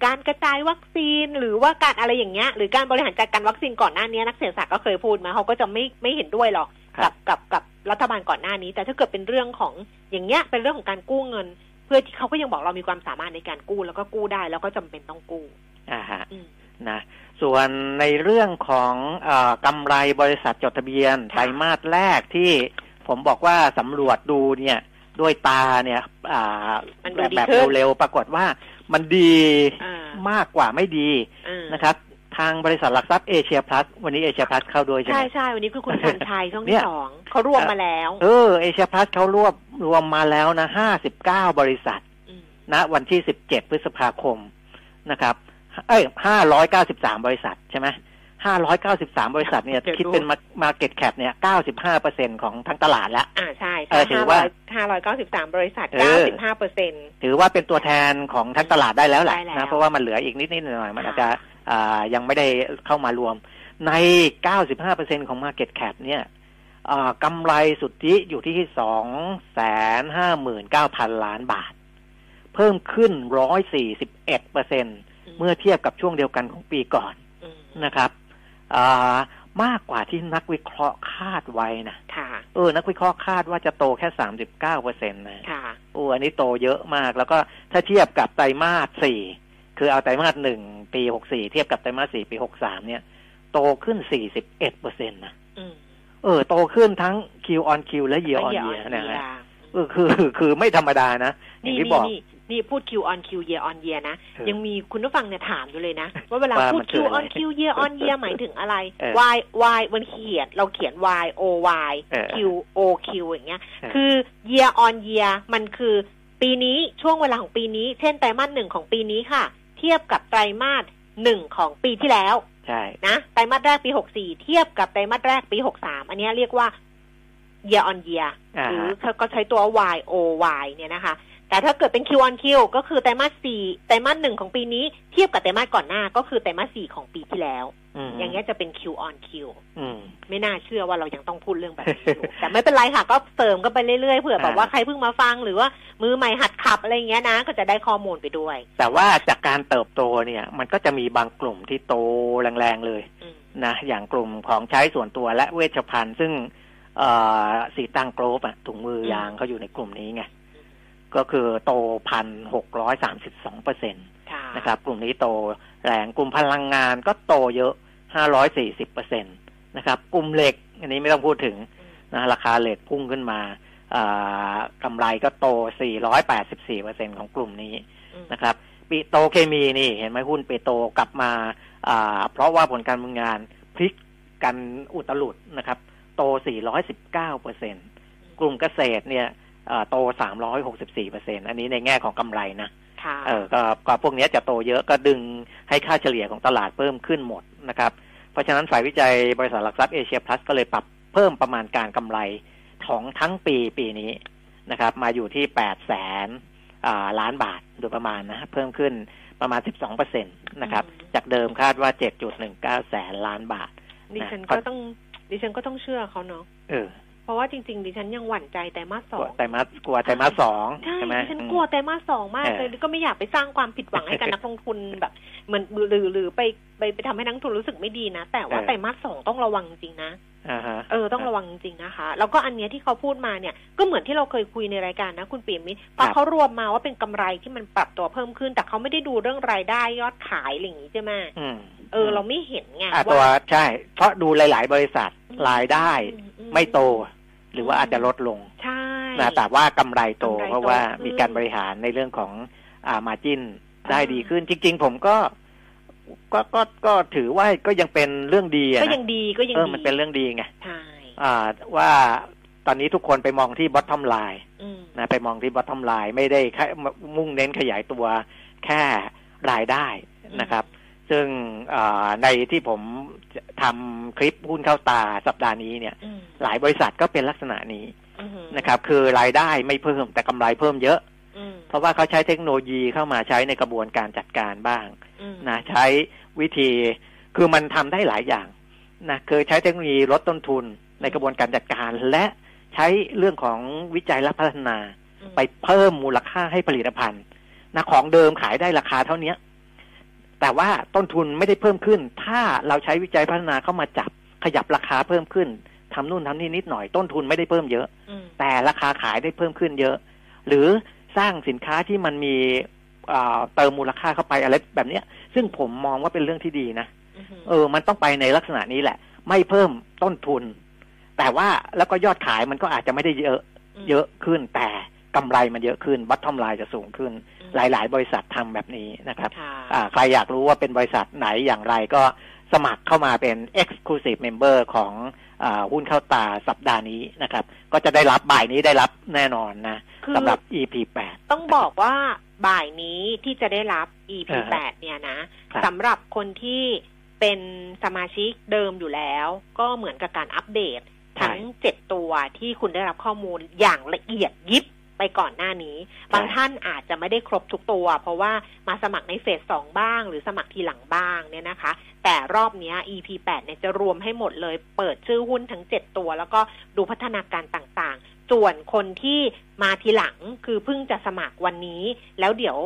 การกระจายวัคซีน หรือว่าการอะไรอย่างเงี้ยหรือการบริหารจัดการวัคซีนก่อนหน้านี้นักเศรษฐศาสตร์ก็เคยพูดมาเขาก็จะไม่ไม่เห็นด้วยหรอกครักับกับกับรัฐบาลก่อนหน้านี้ แต่ถ้าเกิดเป็นเรื่องของอย่างเงี้ยเป็นเรื่องของการกู้เงิน เพื่อที่เขาก็ยังบอกเรามีความสามารถในการกู้ แล้วก็กู้ได้แล้วก็จำเป็นต้องกู้อ่าฮะอืมนะส่วนในเรื่องของเออกำไรบริษัทจดทะเบียนค่ะไตรมาสแรกที่ผมบอกว่าสำรวจดูเนี่ย ด้วยตาเนี่ยอ่ามันดูแบบดีแบบขึ้นเร็วๆปรากฏว่ามันดีอ่ามากกว่าไม่ดีอ่านะครับทางบริษัทหลักทรัพย์เอเชียพลัสวันนี้เอเชียพลัสเข้าด้วยใช่ไหใช่มใช่วันนี้คือคุณชันชัยช่องเนี่ที่ยสองเขารวมมาแล้ว เออเอเชียพลัสเขารวบรวมมาแล้วนะห้าสิบเก้าบริษัทมณวันที่17พฤษภาคมนะครับ เอ้ย593บริษัทใช่ไหม 593 บริษัทเนี่ยเดี๋ยวดูคิดเป็น market cap เนี่ย 95%ของทั้งตลาดแล้วอ่าใช่เอใช่อถือว่าห้าร้อยเก้าสิบสามบริษัทเอเก้าอสิบห้าเปอร์เซ็นต์ถือว่าเป็นตัวแทนของทั้งตลาดได้แล้วแหละได้แล้วนะเพราะว่ามันเหลืออีกนิดนิดๆหน่อยๆมันค่ะอาจจะอ่ายังไม่ได้เข้ามารวม ใน 95%ของ Market Cap เนี่ยอ่ากำไรสุทธิอยู่ที่ 259,000 ล้านบาท เพิ่มขึ้น 141เปอร์เซ็นเมื่อเทียบกับช่วงเดียวกันของปีก่อนอืมนะครับอ่า มากกว่าที่นักวิเคราะห์คาดไว้นะค่ะ เออ นักวิเคราะห์คาดว่าจะโตแค่สามสิบเก้าเปอร์เซ็นต์นะค่ะโอ้อันนี้โตเยอะมาก แล้วก็ถ้าเทียบกับไตรมาสสี่คือเอาไตรมาสหนึ่งปีหกสี่เทียบกับไตรมาสสี่ปีหกสามเนี่ย โตขึ้นสี่สิบเอ็ดเปอร์เซ็นต์นะอืมเอเออ โตขึ้นทั้ง Q on Q และ Year และ on year Year on นะ year ฮะเออคือคือไม่ธรรมดานะอย่านี่งที่นี่บอก นี่นี่พูด Q on Q year on year นะเออยังมีคุณผู้ฟังเนี่ยถามอยู่เลยนะ ว่าเวลาว่าพูมัดน Q คืออะไร on Q year on year หมายถึงอะไรเออ y y มันเขียนเราเขียน y o y เออ q o q อย่างเงี้ยเออคือ year on year มันคือปีนี้ช่วงเวลาของปีนี้ เช่นไตรมาสหนึ่งของปีนี้ค่ะ เทียบกับไตรมาสหนึ่งของปีที่แล้วใช่นะไตรมาสแรกปีหกสี่เทียบกับไตรมาสแรกปีหกสามอันเนี้ยเรียกว่า year on year อ่าหรือฮะก็ใช้ตัว y o y เนี่ยนะคะ แต่ถ้าเกิดเป็น Q on Q ก็คือไตรมาสสี่ไตรมาสหนึ่งของปีนี้เทียบกับไตรมาสก่อนหน้าก็คือไตรมาสสี่ของปีที่แล้วมอย่างเงี้ยจะเป็น Q on Q อืมไม่น่าเชื่อว่าเรายังต้องพูดเรื่องแบบนี้อยู่แต่ไม่เป็นไรค่ะ ก็เสริมกันไปเรื่อยๆเผื่อแบบอ่าว่าใครเพิ่งมาฟังหรือว่ามือใหม่หัดขับอะไรอย่างเงี้ยนะ ก็จะได้ข้อมูลไปด้วย แต่ว่าจากการเติบโตเนี่ย มันก็จะมีบางกลุ่มที่โตแรงๆเลยอืมนะอย่างกลุ่มของใช้ส่วนตัวและเวชภัณฑ์ซึ่งเอ่อสีตังโกลบอะถุงมือยางเขาอยู่ในกลุ่มนี้ไง ก็คือโตพันหกร้อยสามสิบสองเปอร์เซ็นตค่ะนะครับ กลุ่มนี้โตแรงกลุ่มพลังงานก็โตเยอะห้าร้อยสี่สิบเปอร์เซ็นตนะครับ กลุ่มเหล็ก อันนี้ไม่ต้องพูดถึงนะราคาเหล็กพุ่งขึ้นมาอ่ากำไรก็โต 484เปอร์เซ็นของกลุ่มนี้อืมนะครับปิโตเคมีนี่เห็นไหมหุ้นปิโตกลับมาอ่าเพราะว่าผลการดำเนินงานพลิกกันอุตลุดนะครับ โต 419เปอร์เซ็นกลุ่มเกษตรเนี่ยอ่า โต 364เปอร์เซ็นอันนี้ในแง่ของกำไรนะค่ะเออก็ก็พวกเนี้ยจะโตเยอะก็ดึงให้ค่าเฉลี่ยของตลาดเพิ่มขึ้นหมดนะครับ เพราะฉะนั้นฝ่ายวิจัยบริษัทหลักทรัพย์เอเชียพลัสก็เลยปรับเพิ่มประมาณการกำไรของทั้งปีปีนี้นะครับ มาอยู่ที่แปดแสนล้านบาทโดยประมาณนะเพิ่มขึ้นประมาณ 12เปอร์เซ็นตนะครับ จากเดิมคาดว่า 7.19 แสนล้านบาทดิฉันนะก็ต้องดิฉันก็ต้องเชื่อเขาเนาะเออ เพราะว่าจริงๆดิฉันยังหวั่นใจแต่มาสสกอลัวงไตรมาสกลัวไตรมาสสองใช่ใช่ไหมดิฉันอืมกลัวแต่มาสสองมากเออเลยก็ไม่อยากไปสร้างความผิดหวังให้กับนักลงทุนแบบเหมือนหรือหรือไปไปไปทำให้นักลงทุนรู้สึกไม่ดีนะ แต่ว่าเออแต่มาสสองต้องระวังจริงนะอ่าฮะเออต้องระวังจริงๆนะคะ แล้วก็อันเนี้ยที่เขาพูดมาเนี่ยก็เหมือนที่เราเคยคุยในรายการนะคุณปีมิตรเพราะครับเขารวมมาว่าเป็นกำไรที่มันปรับตัวเพิ่มขึ้น แต่เขาไม่ได้ดูเรื่องรายได้ยอดขายอะไรอย่างงี้ใช่ไหมอืมเออ เราไม่เห็นไงอะตัวว่าใช่ เพราะดูหลาย ๆ บริษัทรายได้อือืไม่โต หรือว่าอาจจะลดลงใช่นะแต่ว่ากำไรโตกำไรโตเพราะว่าขึ้นมีการบริหารในเรื่องของอ่ามาจินได้ดีขึ้น จริง ๆ ผมก็ก็ก็ก็ถือว่าก็ยังเป็นเรื่องดีอะก็นะยังดีก็ยังเออดีมันเป็นเรื่องดีไงใช่อ่าว่าตอนนี้ทุกคนไปมองที่ bottom line อืมนะไปมองที่ bottom line ไม่ได้แค่มุ่งเน้นขยายตัวแค่รายได้นะครับ ซึ่งอ่าในที่ผมทำคลิปหุ้นเข้าตาสัปดาห์นี้เนี่ยอืมหลายบริษัทก็เป็นลักษณะนี้อืมนะครับ คือรายได้ไม่เพิ่มแต่กำไรเพิ่มเยอะอืมเพราะว่าเขาใช้เทคโนโลยีเข้ามาใช้ในกระบวนการจัดการบ้างอืมนะใช้วิธีคือมันทำได้หลายอย่างนะคือใช้เทคโนโลยีลดต้นทุนในกระบวนการจัดการ และใช้เรื่องของวิจัยและพัฒนาอืมไปเพิ่มมูลค่าให้ผลิตภัณฑ์นะของเดิมขายได้ราคาเท่าเนี้ย แต่ว่าต้นทุนไม่ได้เพิ่มขึ้น ถ้าเราใช้วิจัยพัฒนาเข้ามาจับขยับราคาเพิ่มขึ้นทำนู่นทำนี่นิดหน่อยต้นทุนไม่ได้เพิ่มเยอะอืมแต่ราคาขายได้เพิ่มขึ้นเยอะ หรือสร้างสินค้าที่มันมีอ่าเติมมูลค่าเข้าไปอะไรแบบเนี้ย ซึ่งผมมองว่าเป็นเรื่องที่ดีนะอืมเออ มันต้องไปในลักษณะนี้แหละ ไม่เพิ่มต้นทุน แต่ว่าแล้วก็ยอดขายมันก็อาจจะไม่ได้เยอะ เยอะขึ้นแต่ กำไรมันเยอะขึ้นบัตทอมไลน์จะสูงขึ้นอืมหลาย ๆ บริษัททำแบบนี้นะครับค่ะอ่าใครอยากรู้ว่าเป็นบริษัทไหนอย่างไรก็สมัครเข้ามาเป็น Exclusive Member ของอาหุ้นเข้าตาสัปดาห์นี้นะครับ ก็จะได้รับบ่ายนี้ได้รับแน่นอนนะคือสำหรับ EP 8ต้องบอกว่าบ่ายนี้ที่จะได้รับ EP อ่าฮะแปดเนี่ยนะครับสำหรับคนที่เป็นสมาชิกเดิมอยู่แล้ว ก็เหมือนกับการอัปเดต ทั้งเจ็ดตัวที่คุณได้รับข้อมูลอย่างละเอียดยิบ ไปก่อนหน้านี้ บางท่านอาจจะไม่ได้ครบทุกตัว เพราะว่ามาสมัครในเฟสสองบ้าง หรือสมัครทีหลังบ้างเนี่ยนะคะ แต่รอบเนี้ย EP 8เนี่ยจะรวมให้หมดเลย เปิดชื่อหุ้นทั้ง 7 ตัว แล้วก็ดูพัฒนาการต่างๆ ส่วนคนที่มาทีหลังคือเพิ่งจะสมัครวันนี้ แล้วเดี๋ยว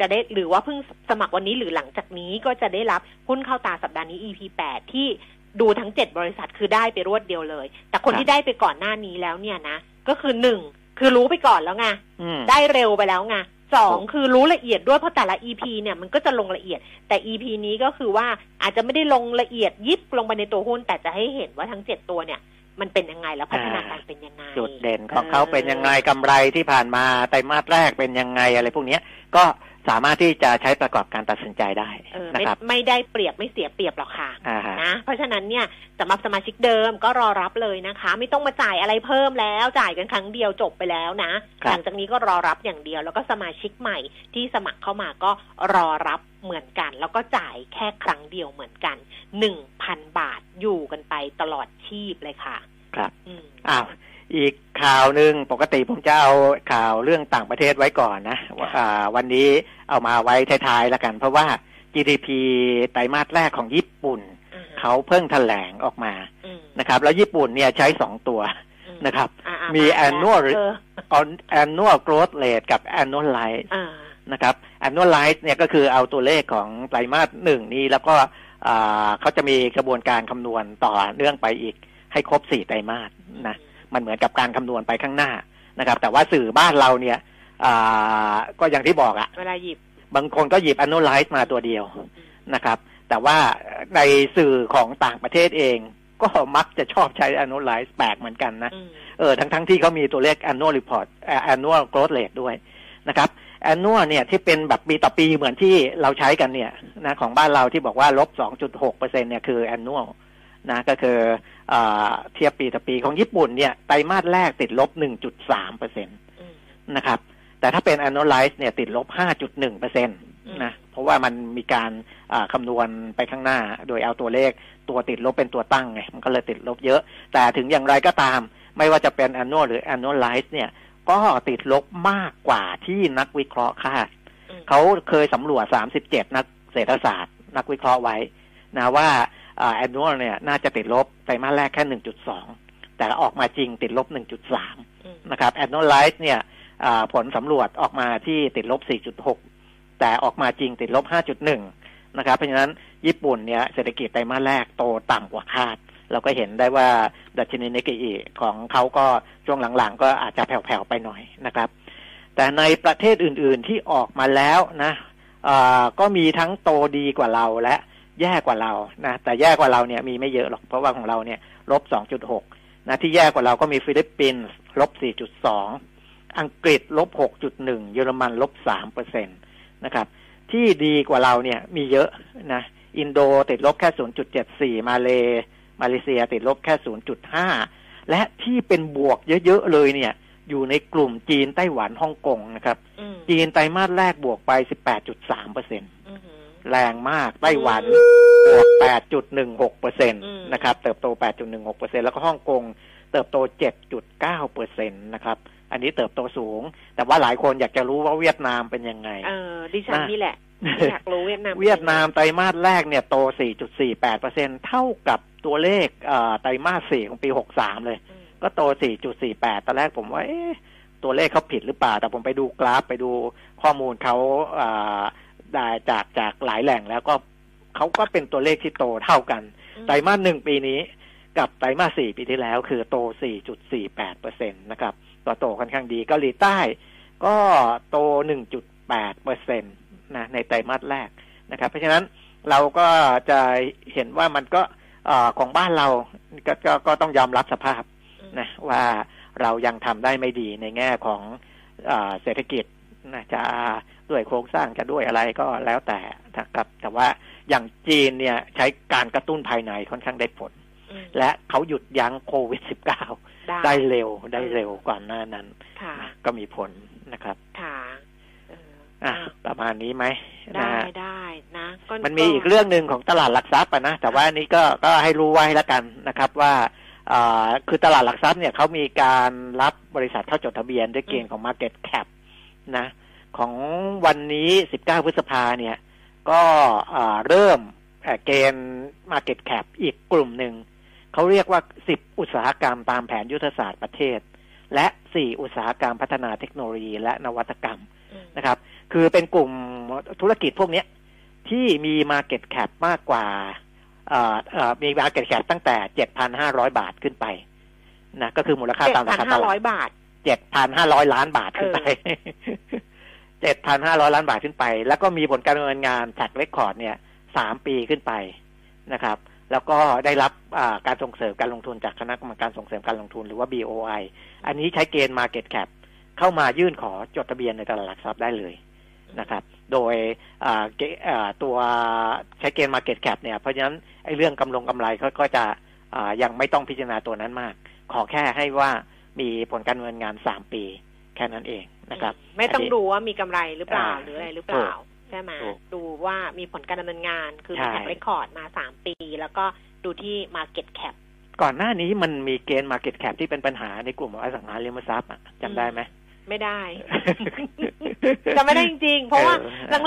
จะได้หรือว่าเพิ่งสมัครวันนี้หรือหลังจากนี้ก็จะได้รับหุ้นเข้าตาสัปดาห์นี้ EP 8ที่ดูทั้ง7บริษัทคือได้ไปรวดเดียวเลย แต่คนครับที่ได้ไปก่อนหน้านี้แล้วเนี่ยนะ ก็คือหนึ่ง คือรู้ไปก่อนแล้วไงอืมได้เร็วไปแล้วไงสองถูกคือรู้ละเอียดด้วยเพราะแต่ละ EP เนี่ยมันก็จะลงละเอียด แต่ EP นี้ก็คือว่าอาจจะไม่ได้ลงละเอียดยิบลงไปในตัวหุ้น แต่จะให้เห็นว่าทั้งเจ็ดตัวเนี่ย มันเป็นยังไงแล้วพัฒนาการเป็นยังไง จุดเด่นของเขาเป็นยังไงกำไรที่ผ่านมาไตรมาสแรกเป็นยังไงอะไรพวกเนี้ยก็ สามารถที่จะใช้ประกอบการตัดสินใจได้เออนะไม่ครับไม่ได้เปรียบไม่เสียเปรียบหรอกค่ะอ่าฮะนะเพราะฉะนั้นเนี่ยสำหรับสมาชิกเดิมก็รอรับเลยนะคะ ไม่ต้องมาจ่ายอะไรเพิ่มแล้ว จ่ายกันครั้งเดียวจบไปแล้วนะครับหลังจากนี้ก็รอรับอย่างเดียว แล้วก็สมาชิกใหม่ที่สมัครเข้ามาก็รอรับเหมือนกัน แล้วก็จ่ายแค่ครั้งเดียวเหมือนกันหนึ่งพันบาทอยู่กันไปตลอดชีพเลยค่ะ ครับอืมอ้าว อีกข่าวหนึ่งปกติผมจะเอาข่าวเรื่องต่างประเทศไว้ก่อนนะว่าอ่าวันนี้เอามาไว้ท้ายๆแล้วกัน เพราะว่า GDP ไตรมาสแรกของญี่ปุ่นอ่ฮะเขาเพิ่งแถลงออกมาอืมนะครับ แล้วญี่ปุ่นเนี่ยใช้สองตัวอืมนะครับอ่าอ่ามีา annual เออ annual growth rate กับ annualized อ่านะครับ annualized เนี่ยก็คือเอาตัวเลขของไตรมาสหนึ่งนี้แล้วก็อ่าเขาจะมีกระบวนการคำนวณต่อเนื่องไปอีกให้ครบสี่ไตรมาสนะ มันเหมือนกับการคำนวณไปข้างหน้านะครับ แต่ว่าสื่อบ้านเราเนี่ยอ่าก็อย่างที่บอกอะเวลาหยิบ บางคนก็หยิบ annualize มาตัวเดียวนะครับ แต่ว่าในสื่อของต่างประเทศเอง ก็มักจะชอบใช้ annualize แปลกเหมือนกันนะอืมเออทั้งทั้งที่เขามีตัวเลข annual report เอ่อ annual growth rate ด้วยนะครับ annual เนี่ยที่เป็นแบบปีต่อปีเหมือนที่เราใช้กันเนี่ยนะของบ้านเราที่บอกว่าลบ 2.6เปอร์เซ็นเนี่ยคือ annual นะก็คืออาเทียบปีต่อปีของญี่ปุ่นเนี่ยไตรมาสแรกติดลบ 1.3เปอร์เซ็นตอืมนะครับ แต่ถ้าเป็น annualize เนี่ยติดลบ 5.1เปอร์เซ็นตนะเพราะว่ามันมีการอ่าคำนวณไปข้างหน้า โดยเอาตัวเลขตัวติดลบเป็นตัวตั้งไงมันก็เลยติดลบเยอะ แต่ถึงอย่างไรก็ตาม ไม่ว่าจะเป็น annual หรือ annualize เนี่ยก็ติดลบมากกว่าที่นักวิเคราะห์คาดอืมเขาเคยสำรวจ 37 นักเศรษฐศาสตร์ นักวิเคราะห์ไว้นะว่า อ่า annual เนี่ยน่าจะติดลบไตรมาสแรกแค่ 1.2 แต่ออกมาจริงติดลบ 1.3อืมนะครับ annualize เนี่ยอ่าผลสำรวจออกมาที่ติดลบ 4.6 แต่ออกมาจริงติดลบ 5.1 นะครับ เพราะฉะนั้นญี่ปุ่นเนี่ยเศรษฐกิจไตรมาสแรกโตต่ำกว่าคาด เราก็เห็นได้ว่าดัชนีนิกเกอิของเขาก็ช่วงหลังๆ ก็อาจจะแผ่วๆไปหน่อยนะครับ แต่ในประเทศอื่นๆที่ออกมาแล้วนะอ่าก็มีทั้งโตดีกว่าเราและ แย่กว่าเรานะแต่แย่กว่าเราเนี่ยมีไม่เยอะหรอกเพราะว่าของเราเนี่ยลบ2.6นะที่แย่กว่าเราก็มีฟิลิปปินส์ลบ4.2อังกฤษลบ6.1เยอรมันลบ3เปอร์เซ็นตนะครับ ที่ดีกว่าเราเนี่ยมีเยอะนะอินโดติดลบแค่0.74มาเลมาเลเซียติดลบแค่0.5และที่เป็นบวกเยอะ ๆ เลยเนี่ย อยู่ในกลุ่มจีนไต้หวันฮ่องกงนะครับอืมจีนไตรมาสแรกบวกไป18.3เปอร์เซ็นอืม แรงมากไต้หวันบวก 8.16เปอร์เซ็นตอืมนะครับ เติบโต 8.16เปอร์เซ็นแล้วก็ฮ่องกงเติบโต 7.9เปอร์เซ็นตนะครับ อันนี้เติบโตสูง แต่ว่าหลายคนอยากจะรู้ว่าเวียดนามเป็นยังไง เออดิฉันนี่แหละที่อยากรู้เวียดนาม เวียดนามไตรมาสแรกเนี่ยโต 4.48เปอร์เซ็นเท่ากับตัวเลขเอ่อไตรมาส 4 ของปี 63 เลยอืมก็โต 4.48 ตอนแรกผมว่า เอ๊ะ ตัวเลขเขาผิดหรือเปล่า แต่ผมไปดูกราฟไปดูข้อมูลเขาอ่าได้ จากจากหลายแหล่งแล้วก็เขาก็เป็นตัวเลขที่โตเท่ากัน ไตรมาสหนึ่งปีนี้กับไตรมาสสี่ปีที่แล้วคือโต 4.48เปอร์เซ็นตนะครับก็โตค่อนข้างดีเกาหลีใต้ก็โต 1.8เปอร์เซ็นตนะในไตรมาสแรกนะครับ เพราะฉะนั้นเราก็จะเห็นว่ามันก็เอ่อของบ้านเราก็ก็ก็ต้องยอมรับสภาพนะว่าเรายังทำได้ไม่ดีในแง่ของอาเศรษฐกิจนะจะ ด้วยโครงสร้างจะด้วยอะไรก็แล้วแต่นะครับ แต่ว่าอย่างจีนเนี่ยใช้การกระตุ้นภายในค่อนข้างได้ผลอืมและเขาหยุดยั้งโควิด -19 ได้ได้เร็วได้เร็วกว่าหน้านั้นค่ะนะก็มีผลนะครับค่ะเอออะประมาณนี้ไหมนะได้ฮะได้นะก็มันมีอีกเรื่องหนึ่งของตลาดหลักทรัพย์อะนะแต่ว่าอันนี้ก็ก็ให้รู้ไว้แล้วกันนะครับว่าอ่าคือตลาดหลักทรัพย์เนี่ยเขามีการรับบริษัทเข้าจดทะเบียนด้วยเกณฑ์ของ Market Cap นะ ของวันนี้ 19 พฤษภาเนี่ย ก็อ่าเริ่มเอ่อเกณฑ์ Market Cap อีกกลุ่มหนึ่ง เขาเรียกว่า 10 อุตสาหกรรมตามแผนยุทธศาสตร์ประเทศ และ 4 อุตสาหกรรมพัฒนาเทคโนโลยีและนวัตกรรมอืมนะครับ คือเป็นกลุ่มธุรกิจพวกเนี้ยที่มี Market Cap มากกว่าเอ่อเอ่อมี Market Cap ตั้งแต่ 7,500 บาทขึ้นไปนะก็คือมูลค่าเจ็ดตามราพันคาตห้าลาร้อดยบาท 7,500 ล้านบาทขึ้นไป 7,500ล้านบาทขึ้นไป แล้วก็มีผลการดำเนินงานแท็กเรคคอร์ดเนี่ยสามปีขึ้นไปนะครับ แล้วก็ได้รับการส่งเสริมการลงทุนจากคณะกรรมการส่งเสริมการลงทุนหรือว่า BOI อันนี้ใช้เกณฑ์ Market Cap เข้ามายื่นขอจดทะเบียนในตลาดหลักทรัพย์ได้เลยนะครับ โดยตัวใช้เกณฑ์ Market Cap เนี่ย เพราะฉะนั้นไอ้เรื่องกำลงกำไรเขาก็จะยังไม่ต้องพิจารณาตัวนั้นมาก ขอแค่ให้ว่ามีผลการดำเงินงานสามปี แค่นั้นเองนะครับ ไม่ต้องดูว่ามีกำไรหรือเปล่าหรืออะไรหรือเปล่าใช่ไหมดูว่ามีผลการดำเนินงานคือแท็กเรคคอร์ดมาสามปี แล้วก็ดูที่ Market Cap ก่อนหน้านี้มันมีเกณฑ์ Market Cap ที่เป็นปัญหาในกลุ่มอสังหาริมทรัพย์จำได้ไหมไม่ได้จำไม่ได้จริงๆ เพราะว่า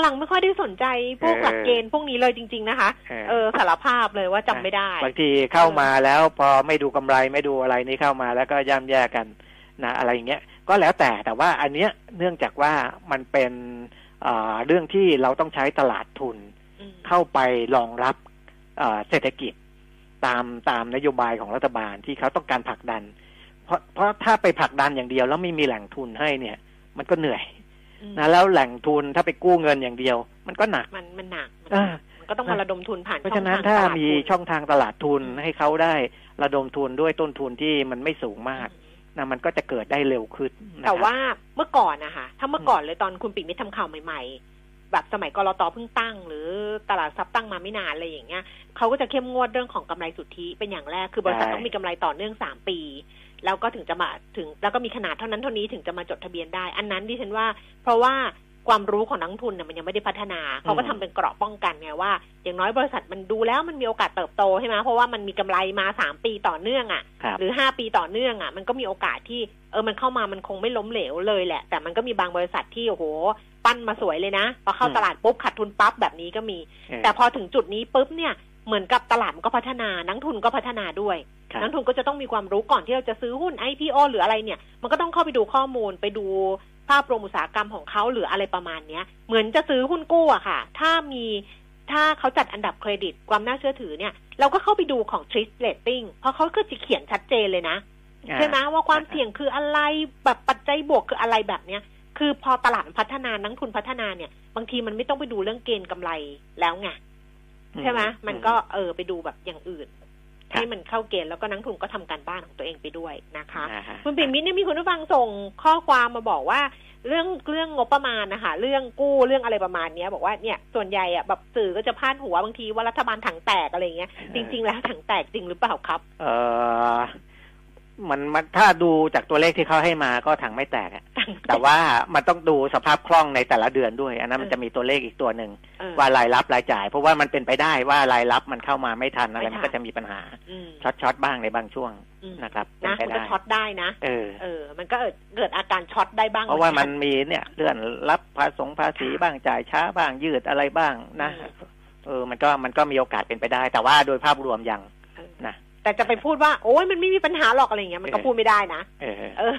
หลังๆ ไม่ค่อยได้สนใจพวกหลักเกณฑ์พวกนี้เลยจริง ๆ นะคะ เออสารภาพเลยว่าจำไม่ได้ บางทีเข้ามาแล้วพอไม่ดูกำไรไม่ดูอะไรนี่เข้ามาแล้วก็ย่ำแย่กันนะอะไรอย่างเงี้ย ก็แล้วแต่แต่ว่าอันเนี้ยเนื่องจากว่ามันเป็นเรื่องที่เราต้องใช้ตลาดทุนเข้าไปรองรับเศรษฐกิจตามตามนโยบายของรัฐบาลที่เขาต้องการผลักดัน เพราะเพราะถ้าไปผลักดันอย่างเดียว แล้วไม่มีแหล่งทุนให้เนี่ย มันก็เหนื่อยนะแล้วแหล่งทุนถ้าไปกู้เงินอย่างเดียว มันก็หนักมันมันหนักมันก็ต้องมาระดมทุนผ่านเพราะฉะนั้นถ้ามีช่องทางตลาดทุนให้เขาได้ระดมทุนด้วยต้นทุนที่มันไม่สูงมาก นะมันก็จะเกิดได้เร็วขึ้น แต่ว่าเมื่อก่อนนะคะถ้าเมื่อก่อนเลยตอนคุณปิ่นมิตรทำข่าวใหม่ ๆ แบบสมัยกรตเพิ่งตั้ง หรือตลาดทรัพย์ตั้งมาไม่นานอะไรอย่างเงี้ยเขาก็จะเข้มงวดเรื่องของกำไรสุทธิเป็นอย่างแรกคือบริษัทต้องมีกำไรต่อเนื่องสามปี แล้วก็ถึงจะมาถึงแล้วก็มีขนาดเท่านั้นเท่านี้ถึงจะมาจดทะเบียนได้ อันนั้นดิฉันว่า เพราะว่า ความรู้ของนักทุนเนี่ยมันยังไม่ได้พัฒนา เขาก็ทำเป็นเกราะป้องกันไงว่า อย่างน้อยบริษัทมันดูแล้วมันมีโอกาสเติบโตใช่ไหมเพราะว่ามันมีกำไรมาสามปีต่อเนื่องอะ่ะ หรือห้าปีต่อเนื่องอะ่ะ มันก็มีโอกาสที่เออมันเข้ามามันคงไม่ล้มเหลวเลยแหละ แต่มันก็มีบางบริษัทที่โอ้โหปั้นมาสวยเลยนะพอเข้าตลาดปุ๊บขาดทุนปั๊บแบบนี้ก็มี แต่พอถึงจุดนี้ปุ๊บเนี่ยเหมือนกับตลาดมันก็พัฒนา นักทุนก็พัฒนาด้วย นักทุนก็จะต้องมีความรู้ก่อนที่เราจะซื้อหุ้น IPO หรืออะไรเนี่ย มันก็ต้องเข้าไปดูข้อมูลไปดู ภาพรวมอุตสาหกรรมของเขาหรืออะไรประมาณเนี้ย เหมือนจะซื้อหุ้นกู้อะค่ะ ถ้ามีถ้าเขาจัดอันดับเครดิตความน่าเชื่อถือเนี่ย เราก็เข้าไปดูของ t r i s Rating เพราะเขาก็จะเขียนชัดเจนเลยนะใช่ไหมว่าความเสี่ยงคืออะไรแบบปัจจัยบวกคืออะไรแบบเนี้ย คือพอตลาดพัฒนานักทุนพัฒนาเนี่ย บางทีมันไม่ต้องไปดูเรื่องเกณฑ์กำไรแล้วไงใช่ไหมมันก็เออไปดูแบบอย่างอื่น ให้มันเข้าเกณฑ์แล้วก็นักทุนก็ทำการบ้านของตัวเองไปด้วยนะคะ คุณปิ่มมิตรเนี่ยมีคุณผู้ฟังส่งข้อความมาบอกว่าเรื่องเรื่องงบประมาณนะคะเรื่องกู้เรื่องอะไรประมาณเนี้ย บอกว่าเนี่ยส่วนใหญ่อะแบบสื่อก็จะพาดหัวบางทีว่ารัฐบาลถังแตกอะไรเงี้ยจริง ๆ แล้วถังแตกจริงหรือเปล่าครับ เออ มันมันถ้าดูจากตัวเลขที่เขาให้มาก็ถังไม่แตกแต่ว่ามันต้องดูสภาพคล่องในแต่ละเดือนด้วย อันนั้นมันจะมีตัวเลขอีกตัวหนึ่งว่ารายรับรายจ่าย เพราะว่ามันเป็นไปได้ว่ารายรับมันเข้ามาไม่ทันอะไรมันก็จะมีปัญหาช็อตช็อตบ้างในบางช่วงนะครับนะมันก็ช็อตได้นะเออเออ มันก็เกิดอาการช็อตได้บ้าง เพราะว่ามันมีเนี่ยเลื่อนรับภาษีภาษีบ้างจ่ายช้าบ้างยืดอะไรบ้างนะเออมันก็มันก็มีโอกาสเป็นไปได้ แต่ว่าโดยภาพรวมยังนะ แต่จะไปพูดว่า โอ้ยมันไม่มีปัญหาหรอกอะไรเงี้ยมันก็พูดไม่ได้นะเออ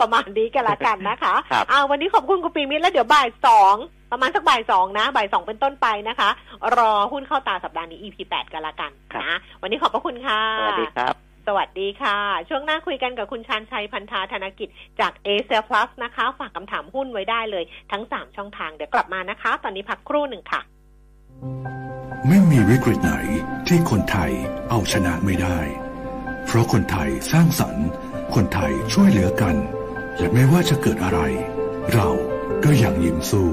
ประมาณนี้กันละกันนะคะอ้าววันนี้ขอบคุณคุณปีมิตรแล้วเดี๋ยวบ่ายสองประมาณสักบ่ายสองนะบ่ายสองเป็นต้นไปนะคะ รอหุ้นเข้าตาสัปดาห์นี้ EP แปดกันละกันนะวันนี้ขอบพระคุณค่ะ สวัสดีครับ สวัสดีค่ะ ช่วงหน้าคุยกันกับคุณชานชัยพันธาธนกิจจากเอเซียพลัสนะคะ ฝากคำถามหุ้นไว้ได้เลยทั้งสามช่องทางเดี๋ยวกลับมานะคะ ตอนนี้พักครู่หนึ่งค่ะ ไม่มีวิกฤตไหนที่คนไทยเอาชนะไม่ได้ เพราะคนไทยสร้างสรรค์ คนไทยช่วยเหลือกัน และไม่ว่าจะเกิดอะไร เราก็ยังยิ้มสู้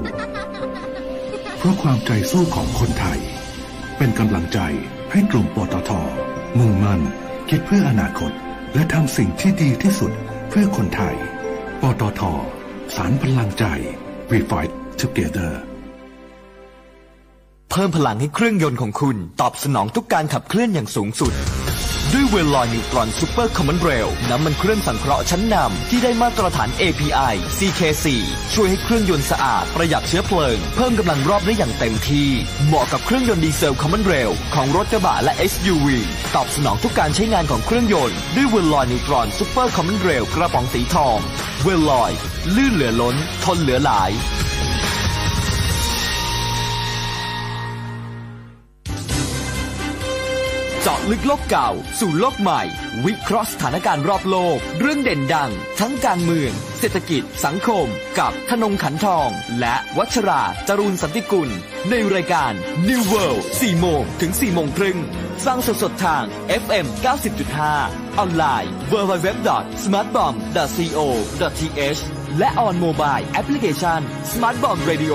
เพราะความใจสู้ของคนไทย เป็นกำลังใจให้กลุ่มปตท มุ่งมั่น คิดเพื่ออนาคต และทำสิ่งที่ดีที่สุดเพื่อคนไทย ปตท สารพลังใจ We Fight Together เพิ่มพลังให้เครื่องยนต์ของคุณ ตอบสนองทุกการขับเคลื่อนอย่างสูงสุด ด้วยเวลลอยนิวตรอนซูเปอร์คอมมอนเรลน้ำมันเครื่องสังเคราะห์ชั้นนำที่ได้มาตรฐาน API CK4 ช่วยให้เครื่องยนต์สะอาด ประหยัดเชื้อเพลิง เพิ่มกำลังรอบได้อย่างเต็มที่ เหมาะกับเครื่องยนต์ดีเซล common rail ของรถกระบะและ SUV ตอบสนองทุกการใช้งานของเครื่องยนต์ด้วยเวลลอยนิวตรอนซูเปอร์คอมมอนเรลกระป๋องสีทอง เวลลอย ลื่นเหลือล้น ทนเหลือหลาย จาะลึกโลกเก่า สู่โลกใหม่ วิเคราะห์สถานการณ์รอบโลก เรื่องเด่นดัง ทั้งการเมือง เศรษฐกิจ สังคม กับธนงขันทอง และวัชราจรูนสันติกุล ในรายการ New World 4โมงถึง4โมงครึ่งฟังสดๆทาง FM 90.5 ออนไลน์ www.smartbomb.co.th และ on mobile application Smart Bomb Radio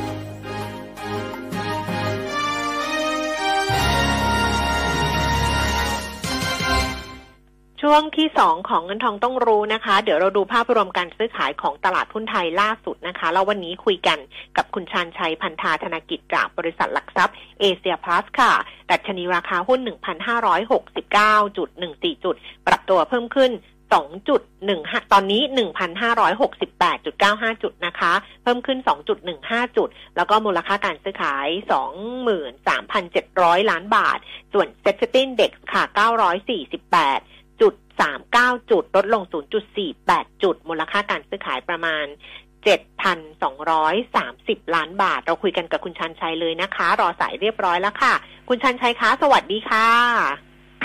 ช่วงที่สองของเงินทองต้องรู้นะคะ เดี๋ยวเราดูภาพรวมการซื้อขายของตลาดหุ้นไทยล่าสุดนะคะ แล้ววันนี้คุยกันกับคุณชานชัยพันธาธนกิจจากบริษัทหลักทรัพย์เอเชียพลัสค่ะดัชนีราคาหุ้น 1,569.14 จุด ปรับตัวเพิ่มขึ้น2.15 ตอนนี้ 1,568.95 จุดนะคะ เพิ่มขึ้น 2.15 จุด แล้วก็มูลค่าการซื้อขาย 23,700 ล้านบาท ส่วน s e t ตินเด็กค่ะ 948 จุด39 จุด ลดลง 0.48 จุด มูลค่าการซื้อขายประมาณ 7,230 ล้านบาท เราคุยกันกับคุณชันชัยเลยนะคะ รอสายเรียบร้อยแล้วค่ะ คุณชันชัยคะ สวัสดีค่ะ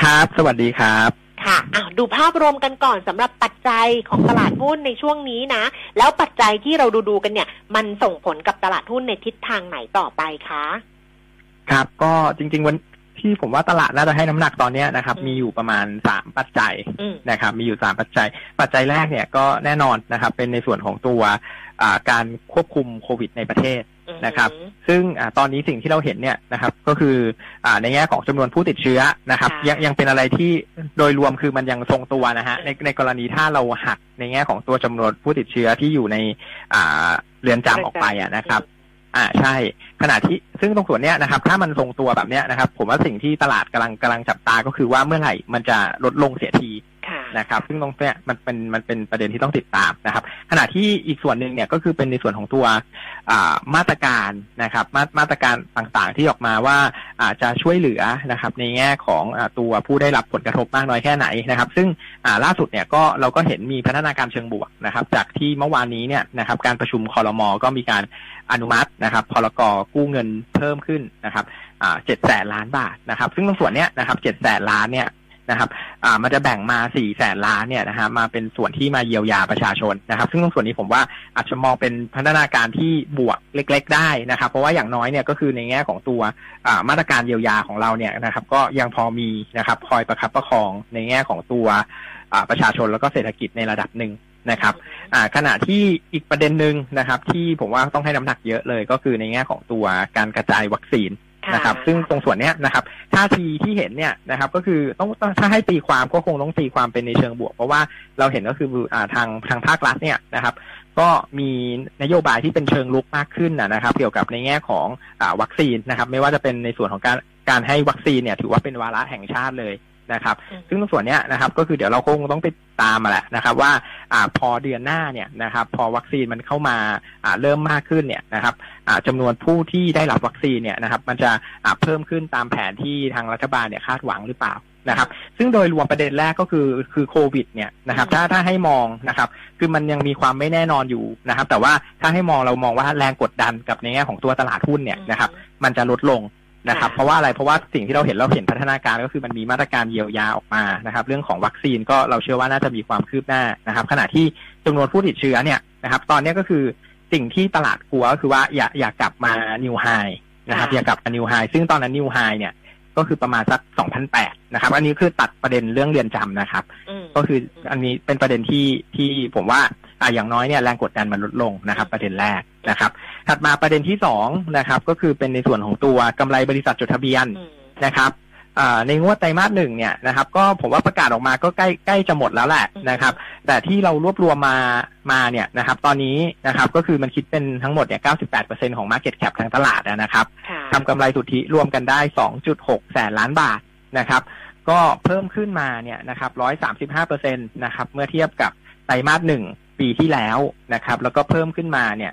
ครับ สวัสดีครับค่ะอ้าวดูภาพรวมกันก่อนสำหรับปัจจัยของตลาดหุ้นในช่วงนี้นะ แล้วปัจจัยที่เราดูดูๆกันเนี่ย มันส่งผลกับตลาดหุ้นในทิศทางไหนต่อไปคะ ครับ ก็จริง ๆ วัน ที่ผมว่าตลาดน่าจะให้น้ำหนักตอนเนี้ยนะครับอืมมีอยู่ประมาณสามปัจจัยอืมนะครับ มีอยู่สามปัจจัย ปัจจัยแรกเนี่ยก็แน่นอนนะครับ เป็นในส่วนของตัวอ่าการควบคุมโควิดในประเทศอืมนะครับ ซึ่งอาตอนนี้สิ่งที่เราเห็นเนี่ยนะครับ ก็คืออาในแง่ของจำนวนผู้ติดเชื้อนะครับค่ะยังยังเป็นอะไรที่โดยรวมคือมันยังทรงตัวนะฮะในในกรณีถ้าเราหักในแง่ของตัวจำนวนผู้ติดเชื้อที่อยู่ในอ่าเรือนจำออกไปอะนะครับ อ่าใช่ ขณะที่ซึ่งตรงส่วนเนี้ยนะครับ ถ้ามันทรงตัวแบบเนี้ยนะครับ ผมว่าสิ่งที่ตลาดกำลังกำลังจับตาก็คือว่าเมื่อไหร่มันจะลดลงเสียที นะครับ ซึ่งตรงเนี้ยมันเป็นมันเป็นประเด็นที่ต้องติดตามนะครับ ขณะที่อีกส่วนหนึ่งเนี่ยก็คือเป็นในส่วนของตัวมาตรการนะครับมามาตรการต่างๆที่ออกมาว่าอาจะช่วยเหลือนะครับ ในแง่ของอตัวผู้ได้รับผลกระทบมากน้อยแค่ไหนนะครับ ซึ่งล่าสุดเนี่ยก็เราก็เห็นมีพัฒนาการเชิงบวกนะครับ จากที่เมื่อวานนี้เนี่ยนะครับการประชุมคอรมอก็มีการอนุมัตินะครับพรกกู้เงินเพิ่มขึ้นนะครับเจ็ดแสนล้านบาทนะครับ ซึ่งตรงส่วนเนี้ยนะครับเจ็ดแสนล้านเนี่ย นะครับอ่ามันจะแบ่งมาสี่แสนล้านเนี่ยนะฮะมาเป็นส่วนที่มาเยียวยาประชาชนนะครับ ซึ่งตรงส่วนนี้ผมว่าอาจจะมองเป็นพัฒนาการที่บวกเล็ก ๆ ได้นะครับ เพราะว่าอย่างน้อยเนี่ยก็คือในแง่ของตัวอ่ามาตรการเยียวยาของเราเนี่ยนะครับ ก็ยังพอมีนะครับคอยประคับประคองในแง่ของตัวอ่าประชาชนแล้วก็เศรษฐกิจในระดับหนึ่งนะครับอ่าขณะที่อีกประเด็นหนึ่งนะครับ ที่ผมว่าต้องให้น้ำหนักเยอะเลยก็คือในแง่ของตัวการกระจายวัคซีน นะครับ ซึ่งตรงส่วนเนี้ยนะครับท่าทีที่เห็นเนี่ยนะครับ ก็คือต้องต้องถ้าให้ตีความก็คงต้องตีความเป็นในเชิงบวก เพราะว่าเราเห็นก็คืออ่าทางทางภาครัฐเนี่ยนะครับ ก็มีนโยบายที่เป็นเชิงลุกมากขึ้นนะนะครับ เกี่ยวกับในแง่ของอาวัคซีนนะครับ ไม่ว่าจะเป็นในส่วนของการการให้วัคซีนเนี่ย ถือว่าเป็นวาระแห่งชาติเลยนะครับอืมซึ่งตรงส่วนเนี้ยนะครับ ก็คือเดี๋ยวเราคงต้องไปตามมาแหละนะครับ ว่า อ่าพอเดือนหน้าเนี่ยนะครับพอวัคซีนมันเข้ามาอ่าเริ่มมากขึ้นเนี่ยนะครับอ่าจำนวนผู้ที่ได้รับวัคซีนเนี่ยนะครับมันจะอ่าเพิ่มขึ้นตามแผนที่ทางรัฐบาลเนี่ยคาดหวังหรือเปล่านะครับซึ่งโดยรวมประเด็นแรกก็คือคือโควิดเนี่ยนะครับถ้าถ้าให้มองนะครับคือมันยังมีความไม่แน่นอนอยู่นะครับแต่ว่าถ้าให้มองเรามองว่าแรงกดดันกับในแง่ของตัวตลาดหุ้นเนี่ยนะครับมันจะลดลง นะครับค่ะเพราะว่าอะไรเพราะว่าสิ่งที่เราเห็นเราเห็นพัฒนาการก็คือมันมีมาตรการเยียวยาออกมานะครับ เรื่องของวัคซีนก็เราเชื่อว่าน่าจะมีความคืบหน้านะครับ ขณะที่จำนวนผู้ติดเชื้อเนี่ยนะครับ ตอนนี้ก็คือสิ่งที่ตลาดกลัวก็คือว่าอย่าอย่ากลับมา new high นะครับค่ะอย่ากลับมา new high ซึ่งตอนนั้น new high เนี่ยก็คือประมาณสัก2,008นะครับ อันนี้คือตัดประเด็นเรื่องเรือนจำนะครับอืมก็คืออันนี้เป็นประเด็นที่ที่ผมว่าอะอย่างน้อยเนี่ยแรงกดดันมันลดลงนะครับ ประเด็นแรก นะครับ ถัดมาประเด็นที่สองนะครับ ก็คือเป็นในส่วนของตัวกำไรบริษัทจดทะเบียนอืมนะครับอ่าในงวดไตรมาสหนึ่งเนี่ยนะครับก็ผมว่าประกาศออกมาก็ใกล้ใกล้จะหมดแล้วแหละนะครับ แต่ที่เรารวบรวมมามาเนี่ยนะครับ ตอนนี้นะครับก็คือมันคิดเป็นทั้งหมดเนี่ย98%ของ Market Cap ทางตลาดนะครับค่ะทำกำไรสุทธิรวมกันได้ 2.6 แสนล้านบาทนะครับ ก็เพิ่มขึ้นมาเนี่ยนะครับ135%นะครับเมื่อเทียบกับไตรมาสหนึ่ง ปีที่แล้วนะครับ แล้วก็เพิ่มขึ้นมาเนี่ย